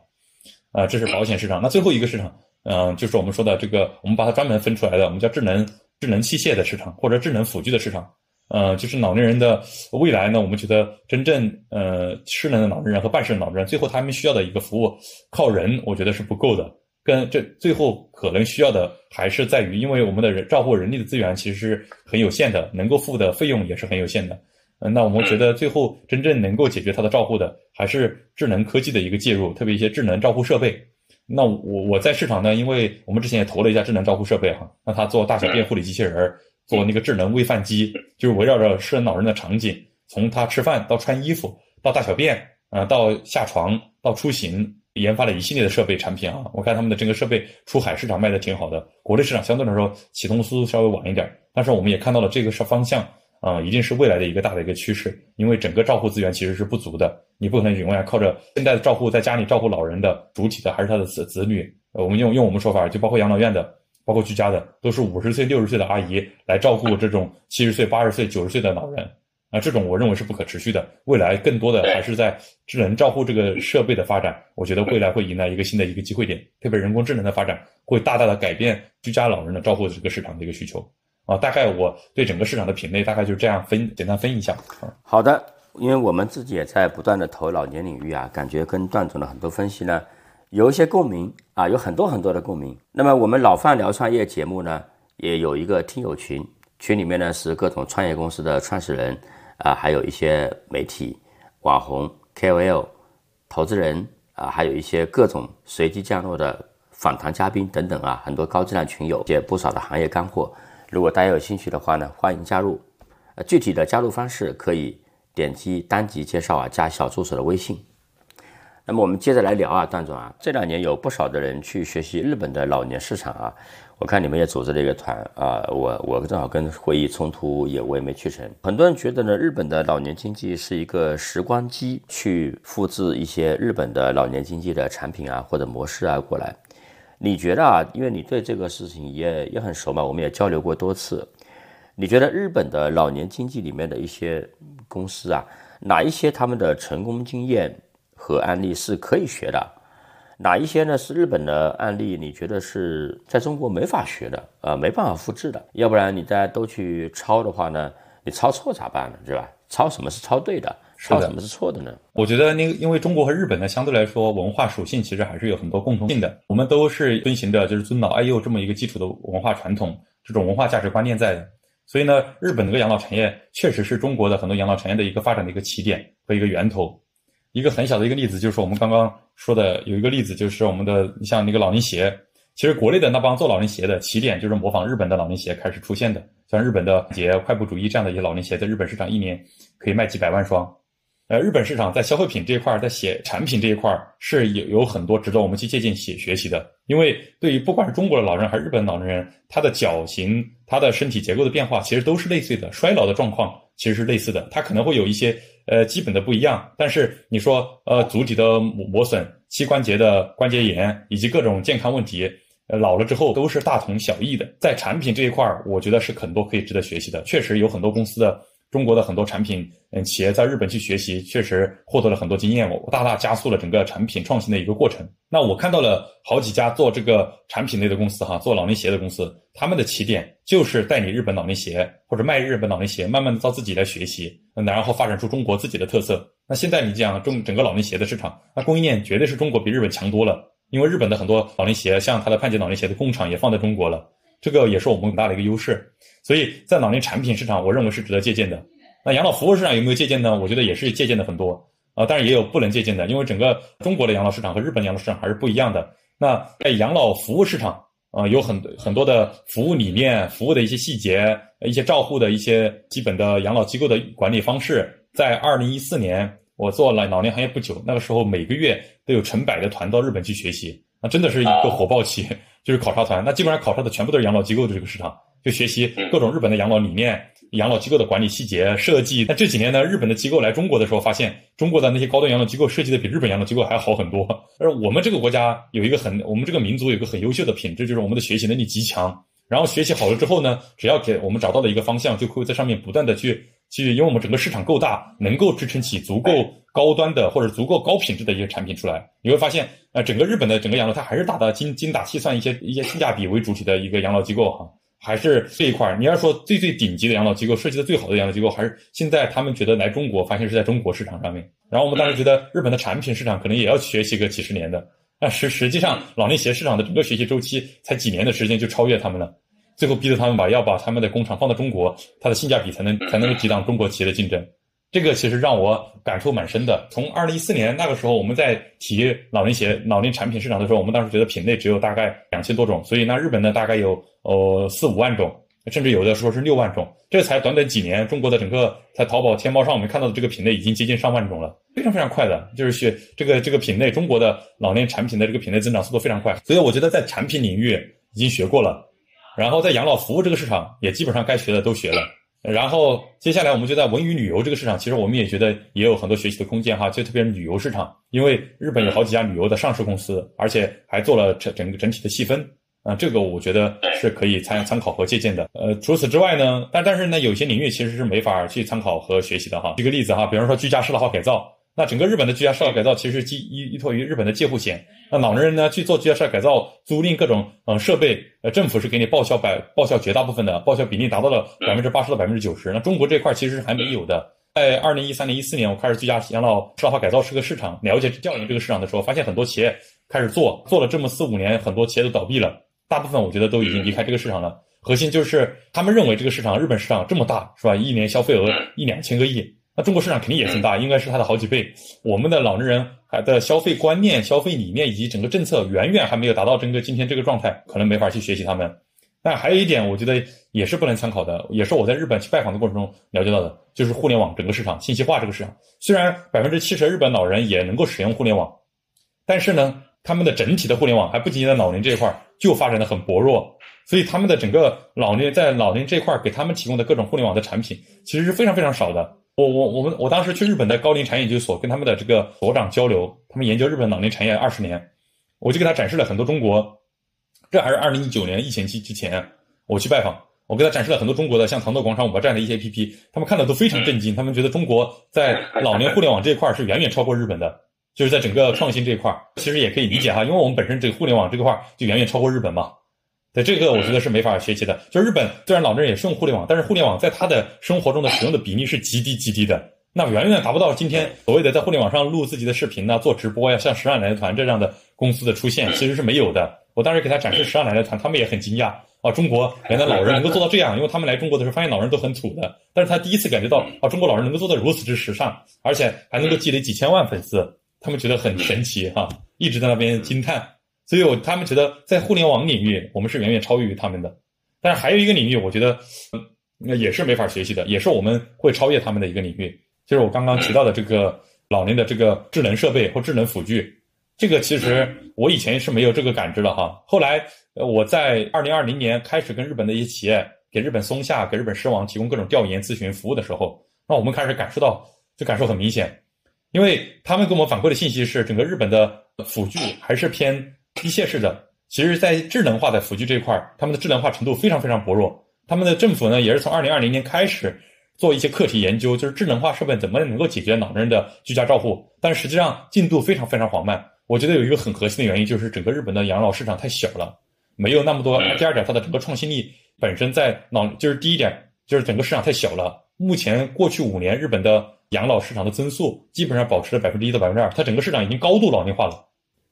S3: 啊，这是保险市场。那最后一个市场，嗯，就是我们说的这个，我们把它专门分出来的，我们叫智能智能器械的市场或者智能辅具的市场。呃，就是老年人的未来呢，我们觉得真正呃失能的老年人和半失能老年人，最后他们需要的一个服务，靠人我觉得是不够的。跟这最后可能需要的还是在于，因为我们的人照顾人力的资源其实是很有限的，能够付的费用也是很有限的。嗯，那我们觉得最后真正能够解决它的照护的，还是智能科技的一个介入，特别一些智能照护设备。那我我在市场呢，因为我们之前也投了一家智能照护设备哈，那他做大小便护理机器人儿。做那个智能喂饭机，就是围绕着失能老人的场景，从他吃饭到穿衣服到大小便，呃，到下床到出行，研发了一系列的设备产品啊。我看他们的整个设备出海市场卖的挺好的，国内市场相对来说启动速度稍微晚一点，但是我们也看到了这个是方向啊，一定是未来的一个大的一个趋势。因为整个照护资源其实是不足的，你不可能永远靠着现在的照护在家里照顾老人的主体的还是他的子子女。我们用用我们说法，就包括养老院的。包括居家的，都是五十岁、六十岁的阿姨来照顾这种七十岁、八十岁、九十岁的老人，啊，这种我认为是不可持续的。未来更多的还是在智能照护这个设备的发展，我觉得未来会迎来一个新的一个机会点，特别人工智能的发展会大大的改变居家老人的照护这个市场的一个需求。啊，大概我对整个市场的品类大概就是这样分，简单分一下。
S2: 好的，因为我们自己也在不断的投老年领域啊，感觉跟段总的很多分析呢。有一些共鸣啊，有很多很多的共鸣。那么我们老范聊创业节目呢，也有一个听友群，群里面呢是各种创业公司的创始人啊，还有一些媒体、网红、KOL、投资人啊，还有一些各种随机降落的访谈嘉宾等等啊，很多高质量群友，也不少的行业干货。如果大家有兴趣的话呢，欢迎加入。呃，具体的加入方式可以点击单集介绍啊，加小助手的微信。那么我们接着来聊啊，段总啊，这两年有不少的人去学习日本的老年市场啊，我看你们也组织了一个团啊，我我正好跟会议冲突也我也没去成。很多人觉得呢，日本的老年经济是一个时光机，去复制一些日本的老年经济的产品啊或者模式啊过来。你觉得啊，因为你对这个事情也也很熟嘛，我们也交流过多次。你觉得日本的老年经济里面的一些公司啊，哪一些他们的成功经验？和案例是可以学的，哪一些呢？是日本的案例？你觉得是在中国没法学的，呃，没办法复制的？要不然你大家都去抄的话呢？你抄错咋办呢？是吧？抄什么是抄对的？抄什么是错的呢？
S3: 我觉得那个，因为中国和日本呢，相对来说文化属性其实还是有很多共同性的。我们都是遵循着就是尊老爱幼这么一个基础的文化传统，这种文化价值观念在的。所以呢，日本这个养老产业确实是中国的很多养老产业的一个发展的一个起点和一个源头。一个很小的一个例子，就是我们刚刚说的有一个例子，就是我们的像那个老年鞋。其实国内的那帮做老年鞋的起点就是模仿日本的老年鞋开始出现的，像日本的捷、快步主义这样的一些老年鞋，在日本市场一年可以卖几百万双。呃，日本市场在消费品这一块，在鞋产品这一块是有有很多值得我们去借鉴、学学习的。因为对于不管是中国的老人还是日本老年人，他的脚型、他的身体结构的变化，其实都是类似的，衰老的状况其实是类似的，它可能会有一些。呃，基本的不一样，但是你说，呃，足底的磨磨损、膝关节的关节炎以及各种健康问题，呃，老了之后都是大同小异的。在产品这一块儿，我觉得是很多可以值得学习的。确实有很多公司的。中国的很多产品，嗯，企业在日本去学习，确实获得了很多经验，我大大加速了整个产品创新的一个过程。那我看到了好几家做这个产品类的公司，哈，做老年鞋的公司，他们的起点就是代理日本老年鞋或者卖日本老年鞋，慢慢的到自己来学习，然后发展出中国自己的特色。那现在你讲中整个老年鞋的市场，那供应链绝对是中国比日本强多了，因为日本的很多老年鞋，像它的判捷老年鞋的工厂也放在中国了。这个也是我们很大的一个优势，所以在老年产品市场，我认为是值得借鉴的。那养老服务市场有没有借鉴呢？我觉得也是借鉴的很多啊，但是也有不能借鉴的，因为整个中国的养老市场和日本养老市场还是不一样的。那在养老服务市场啊，有很很多的服务理念、服务的一些细节、一些照护的一些基本的养老机构的管理方式，在二零一四年我做了老年行业不久，那个时候每个月都有成百的团到日本去学习，那真的是一个火爆期。就是考察团，那基本上考察的全部都是养老机构的这个市场，就学习各种日本的养老理念、养老机构的管理细节设计。那这几年呢，日本的机构来中国的时候，发现中国的那些高端养老机构设计的比日本养老机构还好很多。而我们这个国家有一个很，我们这个民族有一个很优秀的品质，就是我们的学习能力极强，然后学习好了之后呢，只要给我们找到了一个方向，就会在上面不断的去去，因为我们整个市场够大，能够支撑起足够高端的或者足够高品质的一些产品出来。你会发现，呃，整个日本的整个养老，它还是打的精精打细算一些一些性价比为主体的一个养老机构哈。还是这一块儿，你要说最最顶级的养老机构，设计的最好的养老机构，还是现在他们觉得来中国，发现是在中国市场上面。然后我们当时觉得日本的产品市场可能也要学习个几十年的，但实实际上老年鞋市场的整个学习周期才几年的时间就超越他们了，最后逼着他们把要把他们的工厂放到中国，它的性价比才能才能够抵挡中国企业的竞争。这个其实让我感触蛮深的。从二零一四年那个时候，我们在提老龄鞋、老年产品市场的时候，我们当时觉得品类只有大概两千多种，所以那日本呢大概有呃四五万种，甚至有的说是六万种。这才短短几年，中国的整个在淘宝、天猫上我们看到的这个品类已经接近上万种了，非常非常快的，就是学这个这个品类，中国的老年产品的这个品类增长速度非常快。所以我觉得在产品领域已经学过了，然后在养老服务这个市场也基本上该学的都学了。然后接下来我们就在文娱旅游这个市场，其实我们也觉得也有很多学习的空间哈，就特别是旅游市场，因为日本有好几家旅游的上市公司，而且还做了整整个整体的细分，啊，这个我觉得是可以参参考和借鉴的。呃，除此之外呢，但但是呢，有些领域其实是没法去参考和学习的哈。举个例子哈，比方说居家适老化改造。那整个日本的居家适老改造其实基依依托于日本的介护险。那老年人呢去做居家适老改造，租赁各种嗯设备，呃政府是给你报销百报销绝大部分的，报销比例达到了百分之八十到百分之九十。那中国这块其实还没有的。在二零一三年、一四年，我开始居家养老适老化改造是个市场，了解调研这个市场的时候，发现很多企业开始做，做了这么四五年，很多企业都倒闭了，大部分我觉得都已经离开这个市场了。核心就是他们认为这个市场，日本市场这么大，是吧？一年消费额一两千个亿。那中国市场肯定也很大，应该是它的好几倍。我们的老年人还的消费观念、消费理念以及整个政策，远远还没有达到整个今天这个状态，可能没法去学习他们。但还有一点，我觉得也是不能参考的，也是我在日本去拜访的过程中了解到的，就是互联网整个市场、信息化这个市场。虽然百分之七十日本老人也能够使用互联网，但是呢，他们的整体的互联网还不仅仅在老年这一块就发展的很薄弱，所以他们的整个老年在老年这块给他们提供的各种互联网的产品，其实是非常非常少的。我我我们我当时去日本的高龄产业研究所跟他们的这个所长交流，他们研究日本老年产业二十年，我就给他展示了很多中国，这还是二零一九年疫情期之前，我去拜访，我给他展示了很多中国的像唐豆广场舞吧这样的一些 APP，他们看的都非常震惊，他们觉得中国在老年互联网这一块是远远超过日本的，就是在整个创新这一块，其实也可以理解哈，因为我们本身这个互联网这块就远远超过日本嘛。对这个，我觉得是没法学习的。就日本虽然老年人也是用互联网，但是互联网在他的生活中的使用的比例是极低极低的，那远远达不到今天所谓的在互联网上录自己的视频呢、做直播呀，像时尚奶奶团这样的公司的出现，其实是没有的。我当时给他展示时尚奶奶团，他们也很惊讶啊，中国原来老人能够做到这样，因为他们来中国的时候发现老人都很土的，但是他第一次感觉到啊，中国老人能够做到如此之时尚，而且还能够积累几千万粉丝，他们觉得很神奇哈，一直在那边惊叹。所以，我他们觉得在互联网领域，我们是远远超越于他们的。但是还有一个领域，我觉得那也是没法学习的，也是我们会超越他们的一个领域，就是我刚刚提到的这个老年的这个智能设备或智能辅具。这个其实我以前是没有这个感知的哈。后来，呃，我在二零二零年开始跟日本的一些企业，给日本松下、给日本狮王提供各种调研咨询服务的时候，那我们开始感受到，这感受很明显，因为他们给我们反馈的信息是，整个日本的辅具还是偏。机械式的，其实，在智能化的辅具这一块他们的智能化程度非常非常薄弱。他们的政府呢，也是从二零二零年开始做一些课题研究，就是智能化设备怎么能够解决老年人的居家照护，但实际上进度非常非常缓慢。我觉得有一个很核心的原因，就是整个日本的养老市场太小了，没有那么多。第二点，它的整个创新力本身在老，就是第一点，就是整个市场太小了。目前过去五年，日本的养老市场的增速基本上保持了百分之一到百分之二，它整个市场已经高度老龄化了。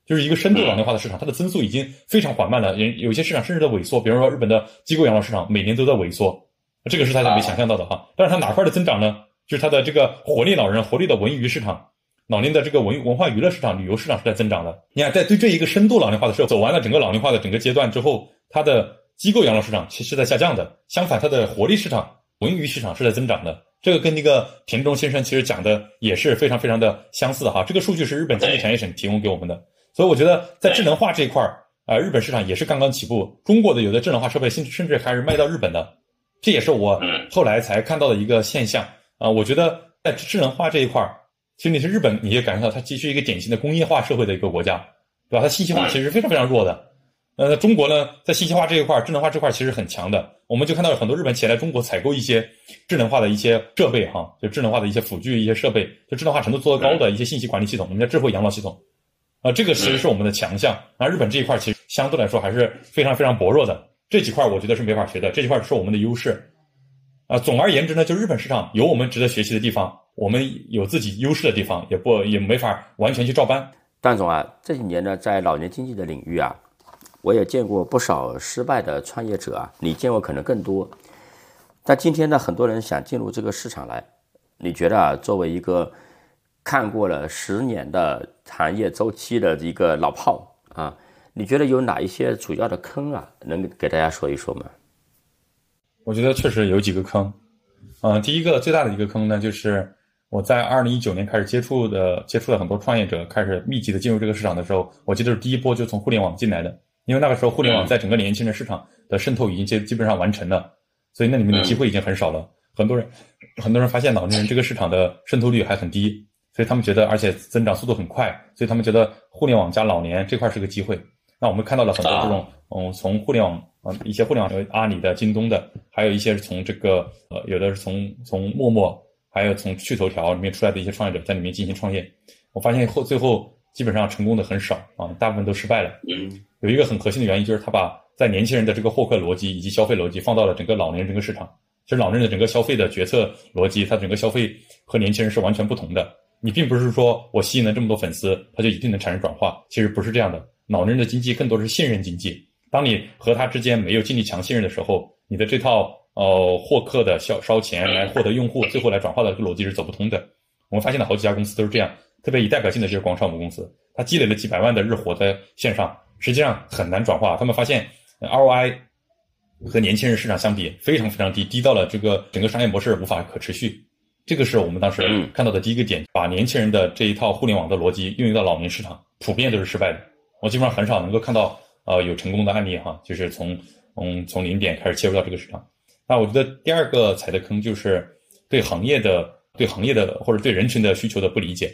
S3: 就是一个深度老龄化的市场，它的增速已经非常缓慢了。有有些市场甚至在萎缩，比如说日本的机构养老市场每年都在萎缩，这个是大家没想象到的哈。但是它哪块的增长呢？就是它的这个活力老人、活力的文娱市场、老年的这个文文化娱乐市场、旅游市场是在增长的。你看，在对这一个深度老龄化的时候，走完了整个老龄化的整个阶段之后，它的机构养老市场其实是在下降的。相反，它的活力市场、文娱市场是在增长的。这个跟那个田中先生其实讲的也是非常非常的相似哈。这个数据是日本经济产业省提供给我们的。所以我觉得在智能化这一块儿，啊，日本市场也是刚刚起步。中国的有的智能化设备甚至甚至还是卖到日本的，这也是我后来才看到的一个现象啊。我觉得在智能化这一块儿，其实你是日本，你也感受到它其实一个典型的工业化社会的一个国家，对吧？它信息化其实非常非常弱的。呃，中国呢，在信息化这一块、智能化这块其实很强的。我们就看到有很多日本企业来中国采购一些智能化的一些设备，哈，就智能化的一些辅具、一些设备，就智能化程度做得高的一些信息管理系统，我们叫智慧养老系统。啊，这个其实是我们的强项。那日本这一块其实相对来说还是非常非常薄弱的。这几块我觉得是没法学的，这几块是我们的优势。啊，总而言之呢，就日本市场有我们值得学习的地方，我们有自己优势的地方，也不也没法完全去照搬。
S2: 段总啊，这几年呢，在老年经济的领域啊。我也见过不少失败的创业者啊，你见过可能更多。但今天呢，很多人想进入这个市场来，你觉得啊，作为一个看过了十年的行业周期的一个老炮啊，你觉得有哪一些主要的坑啊，能给大家说一说吗？
S3: 我觉得确实有几个坑。嗯，第一个最大的一个坑呢，就是我在二零一九年开始接触的，接触了很多创业者，开始密集的进入这个市场的时候，我记得是第一波就从互联网进来的。因为那个时候，互联网在整个年轻人市场的渗透已经基基本上完成了，所以那里面的机会已经很少了。很多人，很多人发现老年人这个市场的渗透率还很低，所以他们觉得，而且增长速度很快，所以他们觉得互联网加老年这块是个机会。那我们看到了很多这种，嗯，从互联网，嗯，一些互联网，阿里的、京东的，还有一些是从这个，呃，有的是从从陌陌，还有从趣头条里面出来的一些创业者在里面进行创业。我发现后最后基本上成功的很少啊，大部分都失败了。有一个很核心的原因，就是他把在年轻人的这个获客逻辑以及消费逻辑放到了整个老年人这个市场。其实老年人的整个消费的决策逻辑，他整个消费和年轻人是完全不同的。你并不是说我吸引了这么多粉丝，他就一定能产生转化。其实不是这样的。老年人的经济更多是信任经济。当你和他之间没有建立强信任的时候，你的这套呃获客的烧烧钱来获得用户，最后来转化的这个逻辑是走不通的。我们发现了好几家公司都是这样，特别以代表性的就是广场舞公司，它积累了几百万的日活在线上。实际上很难转化，他们发现 ROI 和年轻人市场相比非常非常低，低到了这个整个商业模式无法可持续。这个是我们当时看到的第一个点，把年轻人的这一套互联网的逻辑运用到老年市场，普遍都是失败的。我基本上很少能够看到呃有成功的案例哈，就是从嗯从零点开始切入到这个市场。那我觉得第二个踩的坑就是对行业的对行业的或者对人群的需求的不理解。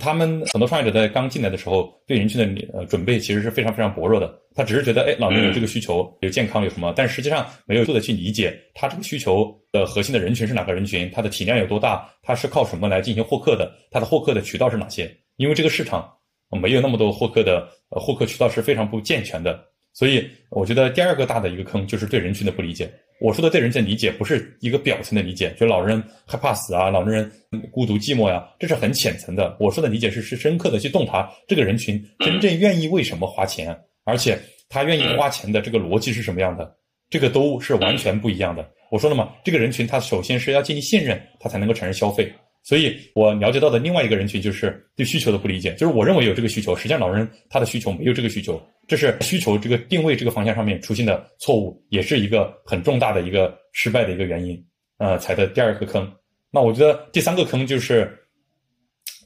S3: 他们很多创业者在刚进来的时候，对人群的呃准备其实是非常非常薄弱的。他只是觉得，哎，老年人有这个需求，有健康，有什么？但实际上没有做的去理解他这个需求的核心的人群是哪个人群，他的体量有多大，他是靠什么来进行获客的，他的获客的渠道是哪些？因为这个市场没有那么多获客的呃获客渠道是非常不健全的。所以，我觉得第二个大的一个坑就是对人群的不理解。我说的对人群的理解，不是一个表层的理解，就老人害怕死啊，老年人孤独寂寞呀，这是很浅层的。我说的理解是是深刻的去洞察这个人群真正愿意为什么花钱，而且他愿意花钱的这个逻辑是什么样的，这个都是完全不一样的。我说了嘛，这个人群他首先是要建立信任，他才能够产生消费。所以我了解到的另外一个人群就是对需求的不理解，就是我认为有这个需求，实际上老人他的需求没有这个需求，这是需求这个定位这个方向上面出现的错误，也是一个很重大的一个失败的一个原因，呃，踩的第二个坑。那我觉得第三个坑就是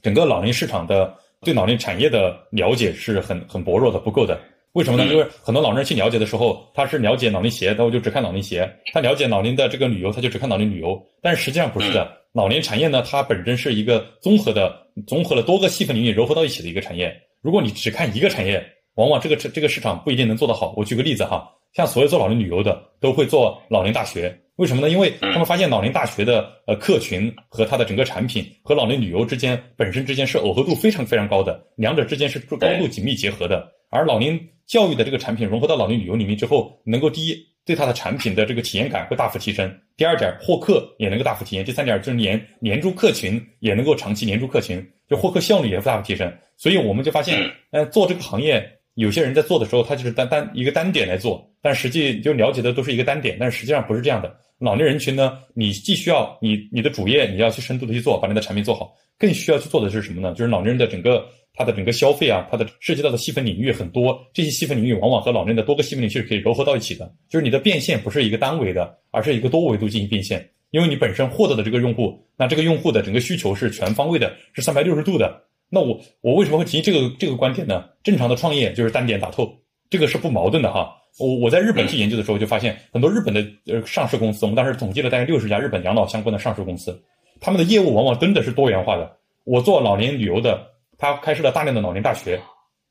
S3: 整个老龄市场的对老龄产业的了解是很很薄弱的，不够的。为什么呢？因为很多老人去了解的时候，他是了解老年鞋，那我就只看老年鞋；他了解老龄的这个旅游，他就只看老龄旅游。但是实际上不是的，老年产业呢，它本身是一个综合的，综合了多个细分领域糅合到一起的一个产业。如果你只看一个产业，往往这个这个市场不一定能做得好。我举个例子哈，像所有做老龄旅游的都会做老龄大学，为什么呢？因为他们发现老龄大学的呃客群和它的整个产品和老龄旅游之间本身之间是耦合度非常非常高的，两者之间是高度紧密结合的，而老年。教育的这个产品融合到老年旅游里面之后，能够第一对它的产品的这个体验感会大幅提升；第二点获客也能够大幅提升；第三点就是年年住客群也能够长期年住客群，就获客效率也大幅提升。所以我们就发现，呃，做这个行业，有些人在做的时候，他就是单单一个单点来做，但实际就了解的都是一个单点，但实际上不是这样的。老年人群呢，你既需要你你的主业你要去深度的去做，把你的产品做好，更需要去做的是什么呢？就是老年人的整个。它的整个消费啊，它的涉及到的细分领域很多，这些细分领域往往和老年人的多个细分领域是可以糅合到一起的。就是你的变现不是一个单维的，而是一个多维度进行变现。因为你本身获得的这个用户，那这个用户的整个需求是全方位的，是三百六十度的。那我我为什么会提这个这个观点呢？正常的创业就是单点打透，这个是不矛盾的哈。我我在日本去研究的时候就发现，很多日本的呃上市公司，我们当时统计了大概六十家日本养老相关的上市公司，他们的业务往往真的是多元化的。我做老年旅游的。他开设了大量的老年大学，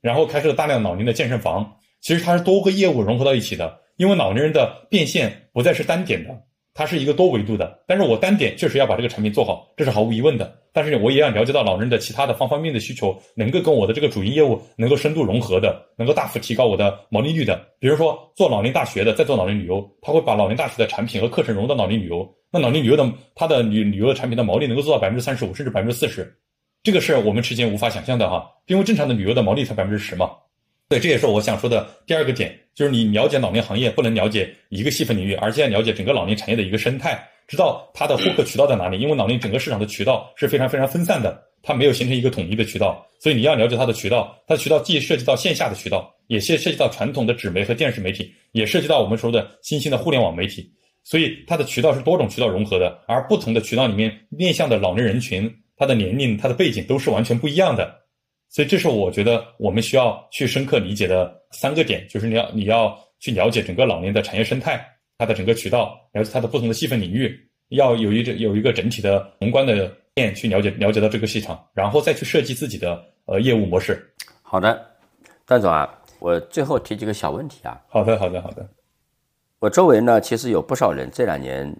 S3: 然后开设了大量老年的健身房，其实它是多个业务融合到一起的，因为老年人的变现不再是单点的。它是一个多维度的，但是我单点确实要把这个产品做好，这是毫无疑问的。但是我也要了解到老人的其他的方方面面的需求，能够跟我的这个主营业务能够深度融合的，能够大幅提高我的毛利率的。比如说做老龄大学的，在做老龄旅游，他会把老龄大学的产品和课程融到老龄旅游，那老龄旅游的它的旅旅游的产品的毛利能够做到百分之三十五甚至百分之四十，这个是我们之前无法想象的哈，因为正常的旅游的毛利才百分之十嘛。对，这也是我想说的第二个点，就是你了解老年行业，不能了解一个细分领域，而且要了解整个老年产业的一个生态，知道它的获客渠道在哪里。因为老年整个市场的渠道是非常非常分散的，它没有形成一个统一的渠道，所以你要了解它的渠道。它的渠道既涉及到线下的渠道，也涉涉及到传统的纸媒和电视媒体，也涉及到我们说的新兴的互联网媒体。所以它的渠道是多种渠道融合的，而不同的渠道里面面向的老年人群，它的年龄、它的背景都是完全不一样的。所以，这是我觉得我们需要去深刻理解的三个点，就是你要你要去了解整个老年的产业生态，它的整个渠道，了解它的不同的细分领域，要有一有一个整体的宏观的面去了解了解到这个市场，然后再去设计自己的呃业务模式。
S2: 好的，段总啊，我最后提几个小问题啊。
S3: 好的，好的，好的。
S2: 我周围呢，其实有不少人这两年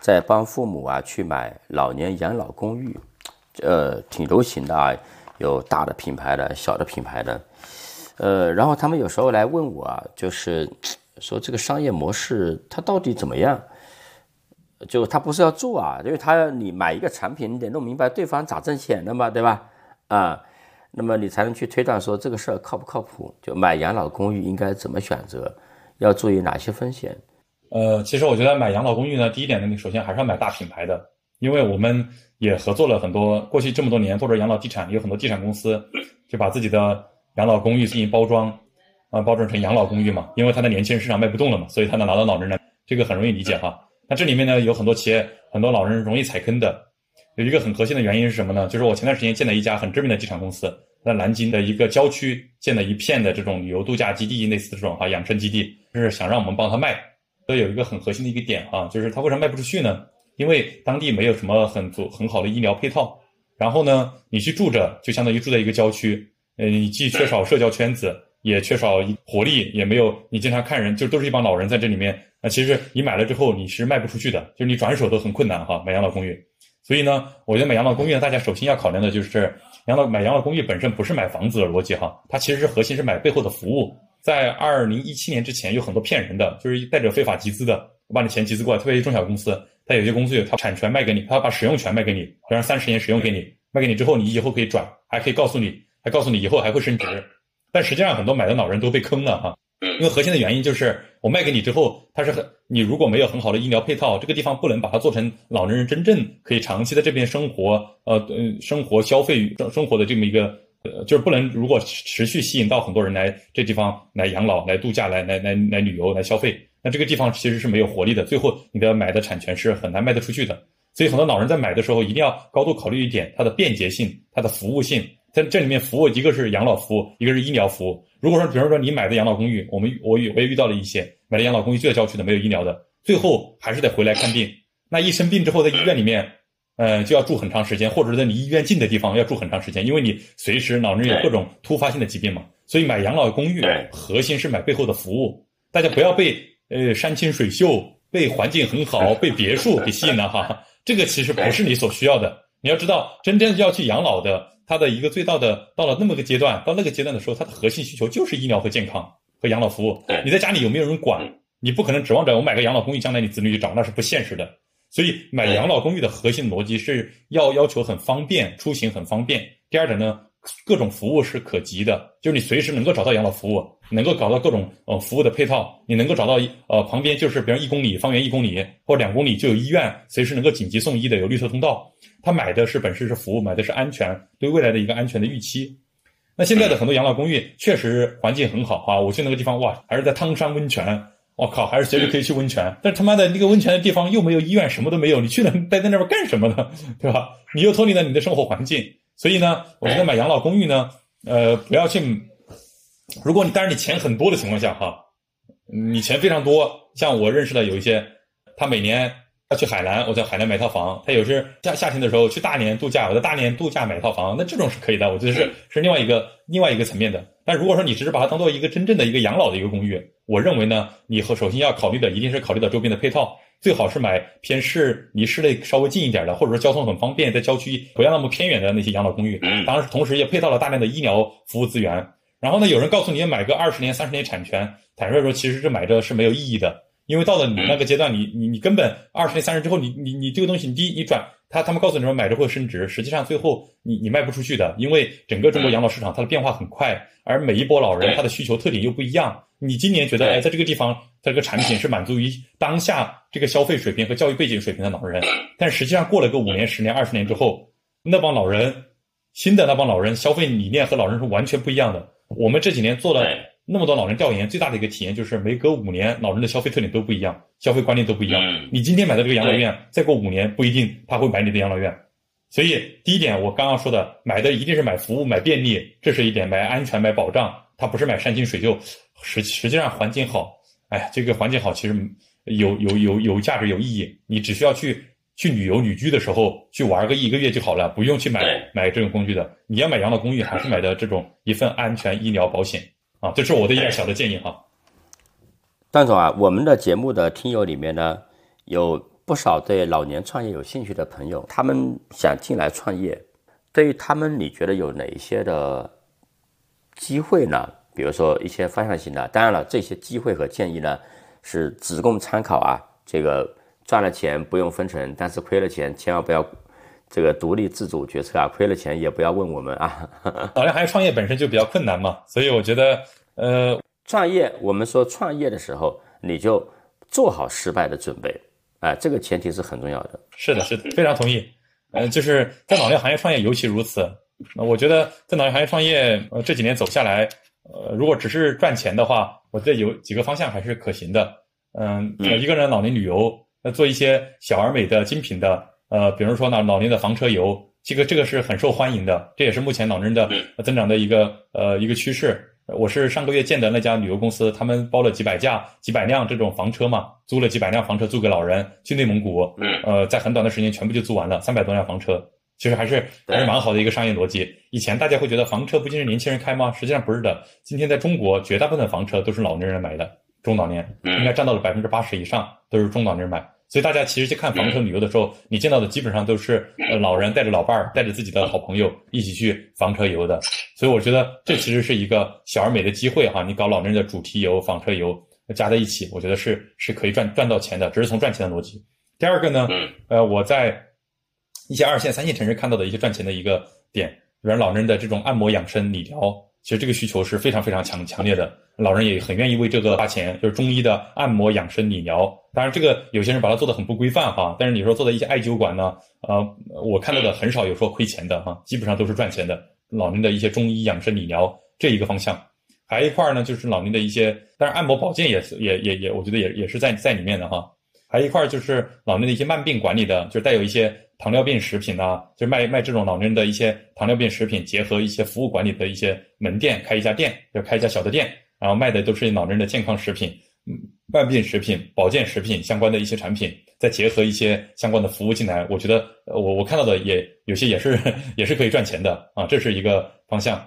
S2: 在帮父母啊去买老年养老公寓，呃，挺流行的啊。有大的品牌的，小的品牌的，呃，然后他们有时候来问我啊，就是说这个商业模式它到底怎么样？就他不是要做啊，因为他你买一个产品，你得弄明白对方咋挣钱的嘛，对吧？啊，那么你才能去推断说这个事儿靠不靠谱？就买养老公寓应该怎么选择？要注意哪些风险？
S3: 呃，其实我觉得买养老公寓呢，第一点呢，你首先还是要买大品牌的，因为我们。也合作了很多，过去这么多年做着养老地产，有很多地产公司就把自己的养老公寓进行包装，啊，包装成养老公寓嘛，因为它的年轻人市场卖不动了嘛，所以他能拿到老人来，这个很容易理解哈。那这里面呢，有很多企业，很多老人容易踩坑的，有一个很核心的原因是什么呢？就是我前段时间见了一家很知名的地产公司，在南京的一个郊区建了一片的这种旅游度假基地，类似这种哈养生基地，就是想让我们帮他卖，所以有一个很核心的一个点哈，就是他为什么卖不出去呢？因为当地没有什么很足很好的医疗配套，然后呢，你去住着就相当于住在一个郊区，呃，你既缺少社交圈子，也缺少活力，也没有你经常看人，就都是一帮老人在这里面。那其实你买了之后你是卖不出去的，就是你转手都很困难哈。买养老公寓，所以呢，我觉得买养老公寓呢，大家首先要考量的就是养老买养老公寓本身不是买房子的逻辑哈，它其实是核心是买背后的服务。在二零一七年之前有很多骗人的，就是带着非法集资的，我把你钱集资过来，特别是中小公司。他有些公司有他产权卖给你，他把使用权卖给你，好像三十年使用给你，卖给你之后，你以后可以转，还可以告诉你，还告诉你以后还会升值。但实际上很多买的老人都被坑了哈，因为核心的原因就是我卖给你之后，它是很你如果没有很好的医疗配套，这个地方不能把它做成老年人真正可以长期在这边生活，呃呃生活消费生生活的这么一个，呃就是不能如果持续吸引到很多人来这地方来养老、来度假、来来来来旅游、来消费。那这个地方其实是没有活力的，最后你的买的产权是很难卖得出去的。所以很多老人在买的时候一定要高度考虑一点，它的便捷性、它的服务性。在这里面，服务一个是养老服务，一个是医疗服务。如果说，比如说你买的养老公寓，我们我我也遇到了一些买的养老公寓就在郊区的，没有医疗的，最后还是得回来看病。那一生病之后，在医院里面，呃，就要住很长时间，或者在离医院近的地方要住很长时间，因为你随时老人有各种突发性的疾病嘛。所以买养老公寓，核心是买背后的服务。大家不要被。呃，山清水秀，被环境很好，被别墅给吸引了哈。这个其实不是你所需要的。你要知道，真正要去养老的，他的一个最大的到了那么个阶段，到那个阶段的时候，他的核心需求就是医疗和健康和养老服务。你在家里有没有人管？你不可能指望着我买个养老公寓，将来你子女就长，那是不现实的。所以买养老公寓的核心逻辑是要要求很方便，出行很方便。第二点呢？各种服务是可及的，就是你随时能够找到养老服务，能够搞到各种呃服务的配套，你能够找到呃旁边就是比如一公里方圆一公里或两公里就有医院，随时能够紧急送医的，有绿色通道。他买的是本身是服务，买的是安全，对未来的一个安全的预期。那现在的很多养老公寓确实环境很好啊，我去那个地方哇，还是在汤山温泉，我靠，还是随时可以去温泉。但是他妈的那个温泉的地方又没有医院，什么都没有，你去了待在那边干什么呢？<laughs> 对吧？你又脱离了你的生活环境。所以呢，我觉得买养老公寓呢，呃，不要去。如果你但是你钱很多的情况下哈，你钱非常多，像我认识的有一些，他每年他去海南，我在海南买套房；他有时夏夏天的时候去大连度假，我在大连度假买套房。那这种是可以的，我觉得是是另外一个另外一个层面的。但如果说你只是把它当做一个真正的一个养老的一个公寓，我认为呢，你和首先要考虑的一定是考虑到周边的配套，最好是买偏市离市内稍微近一点的，或者说交通很方便，在郊区不要那么偏远的那些养老公寓。当然，同时也配套了大量的医疗服务资源。然后呢，有人告诉你买个二十年、三十年产权，坦率说，其实这买着是没有意义的。因为到了你那个阶段，你你你根本二十年、三十之后，你你你这个东西，你第一你转他他们告诉你说买着会升值，实际上最后你你卖不出去的，因为整个中国养老市场它的变化很快，而每一波老人他的需求特点又不一样。你今年觉得哎，在这个地方它这个产品是满足于当下这个消费水平和教育背景水平的老人，<laughs> 但实际上过了个五年、十年、二十年之后，那帮老人新的那帮老人消费理念和老人是完全不一样的。我们这几年做了。那么多老人调研，最大的一个体验就是每隔五年，老人的消费特点都不一样，消费观念都不一样。你今天买的这个养老院，再过五年不一定他会买你的养老院。所以第一点，我刚刚说的，买的一定是买服务、买便利，这是一点；买安全、买保障，它不是买山清水秀。实实际上环境好，哎，这个环境好其实有有有有价值、有意义。你只需要去去旅游旅居的时候去玩个一个月就好了，不用去买买这种工具的。你要买养老公寓，还是买的这种一份安全医疗保险。啊，这是我的一点小的建议哈。
S2: 段总啊，我们的节目的听友里面呢，有不少对老年创业有兴趣的朋友，他们想进来创业，对于他们，你觉得有哪一些的机会呢？比如说一些方向性的，当然了，这些机会和建议呢，是只供参考啊。这个赚了钱不用分成，但是亏了钱千万不要这个独立自主决策啊，亏了钱也不要问我们啊。
S3: 老年行业创业本身就比较困难嘛，所以我觉得。呃，
S2: 创业，我们说创业的时候，你就做好失败的准备，啊，这个前提是很重要的。
S3: 是的，是的，非常同意。呃，就是在老年行业创业尤其如此。那我觉得在老年行业创业，呃，这几年走下来，呃，如果只是赚钱的话，我觉得有几个方向还是可行的。嗯，一个人老年旅游，那做一些小而美的精品的，呃，比如说呢，老年的房车游，这个这个是很受欢迎的，这也是目前老年人的增长的一个呃一个趋势。我是上个月见的那家旅游公司，他们包了几百架、几百辆这种房车嘛，租了几百辆房车租给老人去内蒙古，呃，在很短的时间全部就租完了，三百多辆房车，其实还是还是蛮好的一个商业逻辑。以前大家会觉得房车不就是年轻人开吗？实际上不是的，今天在中国绝大部分房车都是老年人买的，中老年应该占到了百分之八十以上都是中老年人买。所以大家其实去看房车旅游的时候，你见到的基本上都是呃老人带着老伴儿，带着自己的好朋友一起去房车游的。所以我觉得这其实是一个小而美的机会哈。你搞老年人的主题游、房车游加在一起，我觉得是是可以赚赚到钱的，只是从赚钱的逻辑。第二个呢，呃，我在一些二线、三线城市看到的一些赚钱的一个点，比如老人的这种按摩养生理疗，其实这个需求是非常非常强强烈的。老人也很愿意为这个花钱，就是中医的按摩养生理疗。当然，这个有些人把它做的很不规范哈。但是你说做的一些艾灸馆呢，呃，我看到的很少有说亏钱的哈，基本上都是赚钱的。老年的一些中医养生理疗这一个方向，还一块呢，就是老年的一些，当然按摩保健也也也也，我觉得也也是在在里面的哈。还一块就是老年的一些慢病管理的，就是带有一些糖尿病食品呐，就是卖卖这种老年人的一些糖尿病食品，结合一些服务管理的一些门店，开一家店，就开一家小的店。然后卖的都是老年人的健康食品、嗯，慢病食品、保健食品相关的一些产品，再结合一些相关的服务进来，我觉得我我看到的也有些也是 <laughs> 也是可以赚钱的啊，这是一个方向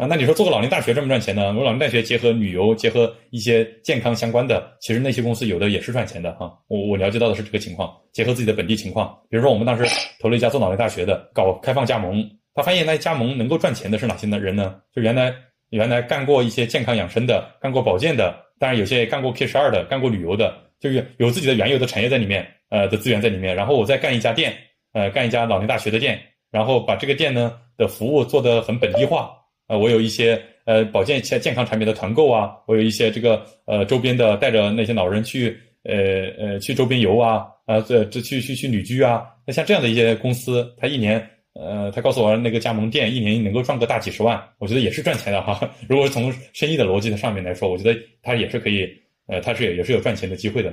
S3: 啊。那你说做个老年大学赚不赚钱呢？我老年大学结合旅游，结合一些健康相关的，其实那些公司有的也是赚钱的哈。我我了解到的是这个情况，结合自己的本地情况，比如说我们当时投了一家做老年大学的，搞开放加盟，他发现那加盟能够赚钱的是哪些的人呢？就原来。原来干过一些健康养生的，干过保健的，当然有些干过 K 十二的，干过旅游的，就是有自己的原有的产业在里面，呃的资源在里面。然后我再干一家店，呃，干一家老年大学的店，然后把这个店呢的服务做得很本地化。呃，我有一些呃保健健健康产品的团购啊，我有一些这个呃周边的带着那些老人去呃呃去周边游啊，啊这这去去去旅居啊。那像这样的一些公司，它一年。呃，他告诉我那个加盟店一年能够赚个大几十万，我觉得也是赚钱的哈。<laughs> 如果从生意的逻辑的上面来说，我觉得他也是可以，呃，他是也是有赚钱的机会的。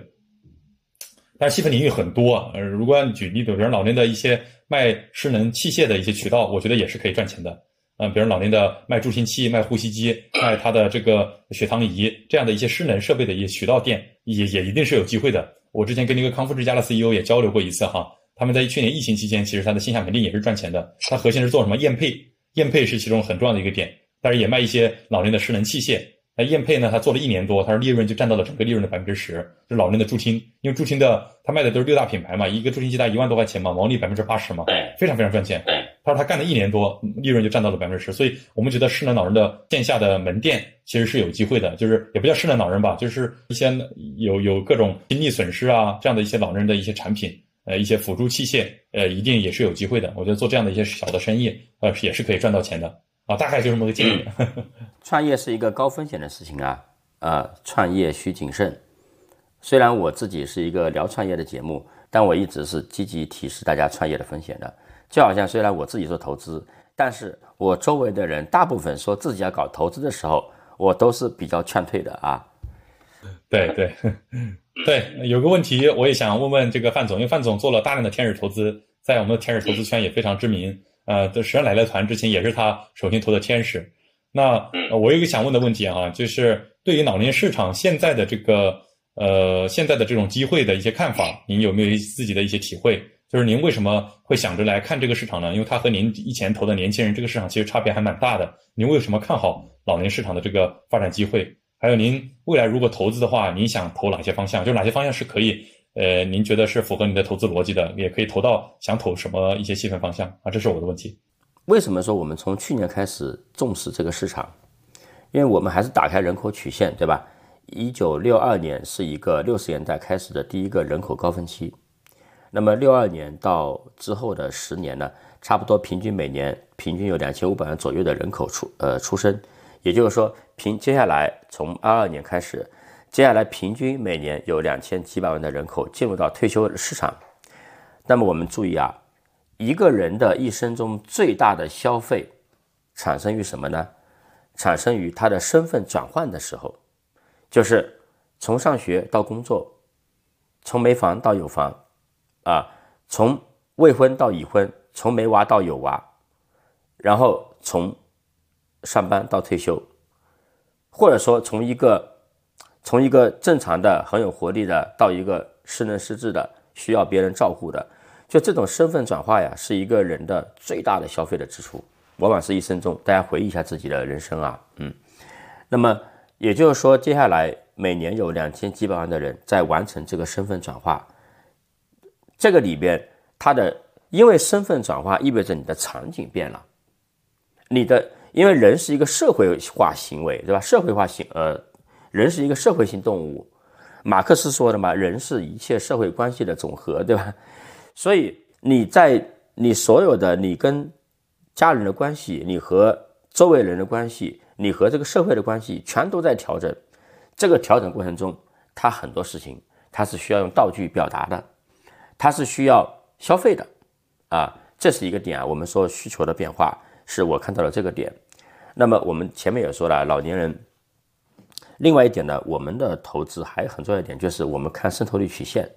S3: 但是细分领域很多，呃，如果举例，比如老年的一些卖失能器械的一些渠道，我觉得也是可以赚钱的。嗯，比如老年的卖助听器、卖呼吸机、卖他的这个血糖仪这样的一些失能设备的一些渠道店，也也一定是有机会的。我之前跟那个康复之家的 CEO 也交流过一次哈，他们在去年疫情期间，其实他的线下门店也是赚钱的，他核心是做什么验配，验配是其中很重要的一个点，但是也卖一些老年的失能器械。那验配呢？他做了一年多，他说利润就占到了整个利润的百分之十。就老年的助听，因为助听的他卖的都是六大品牌嘛，一个助听器大概一万多块钱嘛，毛利百分之八十嘛，非常非常赚钱。他说他干了一年多，利润就占到了百分之十。所以我们觉得失能老人的线下的门店其实是有机会的，就是也不叫失能老人吧，就是一些有有各种听力损失啊这样的一些老人的一些产品，呃，一些辅助器械，呃，一定也是有机会的。我觉得做这样的一些小的生意，呃，也是可以赚到钱的。啊，大概就这么个建议。<laughs>
S2: 创业是一个高风险的事情啊，呃，创业需谨慎。虽然我自己是一个聊创业的节目，但我一直是积极提示大家创业的风险的。就好像虽然我自己做投资，但是我周围的人大部分说自己要搞投资的时候，我都是比较劝退的啊。
S3: 对对 <laughs> 对，有个问题我也想问问这个范总，因为范总做了大量的天使投资，在我们的天使投资圈也非常知名。呃，实际上来了团之前也是他首先投的天使。那我有一个想问的问题啊，就是对于老年市场现在的这个呃现在的这种机会的一些看法，您有没有自己的一些体会？就是您为什么会想着来看这个市场呢？因为它和您以前投的年轻人这个市场其实差别还蛮大的。您为什么看好老年市场的这个发展机会？还有您未来如果投资的话，您想投哪些方向？就哪些方向是可以？呃，您觉得是符合你的投资逻辑的，也可以投到想投什么一些细分方向啊？这是我的问题。
S2: 为什么说我们从去年开始重视这个市场？因为我们还是打开人口曲线，对吧？一九六二年是一个六十年代开始的第一个人口高峰期，那么六二年到之后的十年呢，差不多平均每年平均有两千五百万左右的人口出呃出生，也就是说，平接下来从二二年开始。接下来平均每年有两千几百万的人口进入到退休市场，那么我们注意啊，一个人的一生中最大的消费产生于什么呢？产生于他的身份转换的时候，就是从上学到工作，从没房到有房，啊，从未婚到已婚，从没娃到有娃，然后从上班到退休，或者说从一个。从一个正常的、很有活力的，到一个失能失智的、需要别人照顾的，就这种身份转化呀，是一个人的最大的消费的支出，往往是一生中。大家回忆一下自己的人生啊，嗯，那么也就是说，接下来每年有两千几百万的人在完成这个身份转化，这个里边，他的因为身份转化意味着你的场景变了，你的因为人是一个社会化行为，对吧？社会化行呃。人是一个社会性动物，马克思说的嘛，人是一切社会关系的总和，对吧？所以你在你所有的你跟家人的关系，你和周围人的关系，你和这个社会的关系，全都在调整。这个调整过程中，它很多事情它是需要用道具表达的，它是需要消费的，啊，这是一个点啊。我们说需求的变化，是我看到了这个点。那么我们前面也说了，老年人。另外一点呢，我们的投资还有很重要一点，就是我们看渗透率曲线。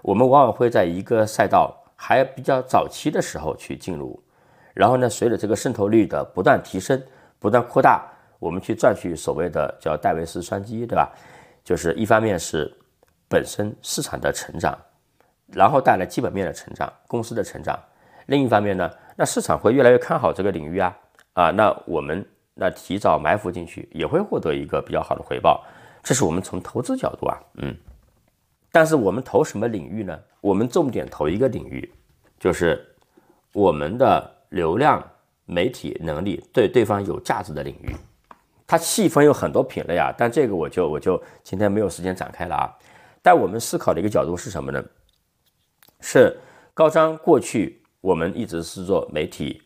S2: 我们往往会在一个赛道还比较早期的时候去进入，然后呢，随着这个渗透率的不断提升、不断扩大，我们去赚取所谓的叫戴维斯双击，对吧？就是一方面是本身市场的成长，然后带来基本面的成长、公司的成长；另一方面呢，那市场会越来越看好这个领域啊啊，那我们。那提早埋伏进去也会获得一个比较好的回报，这是我们从投资角度啊，嗯，但是我们投什么领域呢？我们重点投一个领域，就是我们的流量媒体能力对对方有价值的领域。它细分有很多品类啊，但这个我就我就今天没有时间展开了啊。但我们思考的一个角度是什么呢？是高张过去我们一直是做媒体、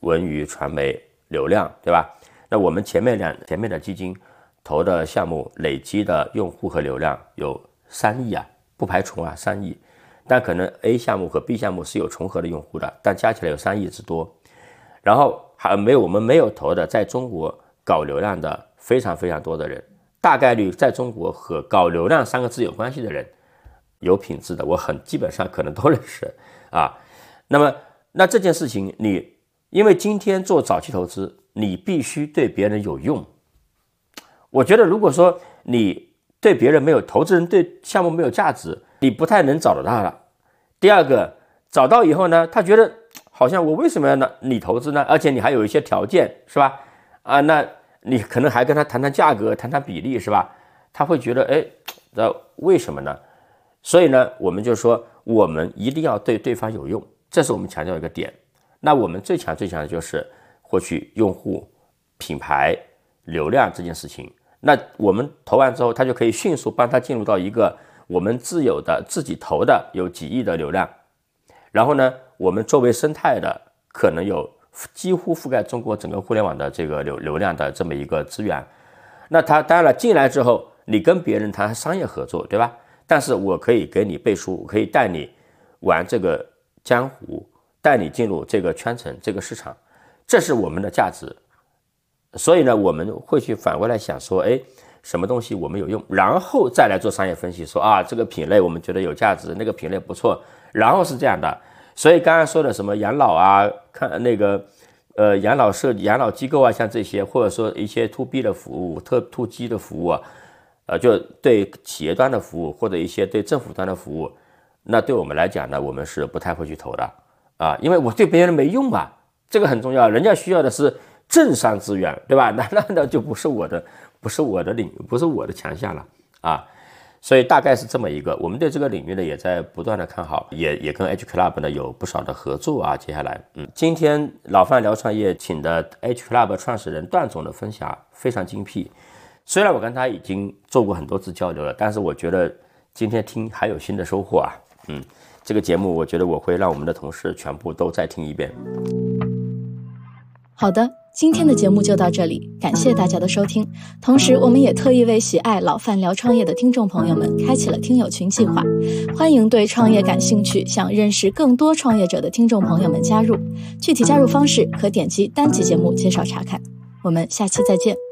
S2: 文娱、传媒流量，对吧？那我们前面两前面的基金投的项目累积的用户和流量有三亿啊，不排除啊三亿，但可能 A 项目和 B 项目是有重合的用户的，但加起来有三亿之多。然后还没有我们没有投的，在中国搞流量的非常非常多的人，大概率在中国和搞流量三个字有关系的人，有品质的，我很基本上可能都认识啊。那么那这件事情你因为今天做早期投资。你必须对别人有用。我觉得，如果说你对别人没有，投资人对项目没有价值，你不太能找得到了。第二个，找到以后呢，他觉得好像我为什么要呢？你投资呢？而且你还有一些条件，是吧？啊，那你可能还跟他谈谈价格，谈谈比例，是吧？他会觉得，哎，那为什么呢？所以呢，我们就说，我们一定要对对方有用，这是我们强调一个点。那我们最强最强的就是获取用户、品牌、流量这件事情。那我们投完之后，他就可以迅速帮他进入到一个。我们自有的自己投的有几亿的流量，然后呢，我们作为生态的可能有几乎覆盖中国整个互联网的这个流流量的这么一个资源。那他当然了，进来之后，你跟别人谈商业合作，对吧？但是我可以给你背书，我可以带你玩这个江湖，带你进入这个圈层、这个市场，这是我们的价值。所以呢，我们会去反过来想说，哎。什么东西我们有用，然后再来做商业分析，说啊这个品类我们觉得有价值，那个品类不错，然后是这样的。所以刚刚说的什么养老啊，看那个呃养老社、养老机构啊，像这些，或者说一些 to B 的服务、特 to G 的服务啊，呃就对企业端的服务或者一些对政府端的服务，那对我们来讲呢，我们是不太会去投的啊，因为我对别人没用啊，这个很重要，人家需要的是政商资源，对吧？<laughs> 那那那就不是我的。不是我的领，不是我的强项了啊，所以大概是这么一个。我们对这个领域呢，也在不断的看好，也也跟 H Club 呢有不少的合作啊。接下来，嗯，今天老范聊创业请的 H Club 创始人段总的分享非常精辟。虽然我跟他已经做过很多次交流了，但是我觉得今天听还有新的收获啊。嗯，这个节目我觉得我会让我们的同事全部都再听一遍。
S1: 好的。今天的节目就到这里，感谢大家的收听。同时，我们也特意为喜爱老范聊创业的听众朋友们开启了听友群计划，欢迎对创业感兴趣、想认识更多创业者的听众朋友们加入。具体加入方式可点击单集节目介绍查看。我们下期再见。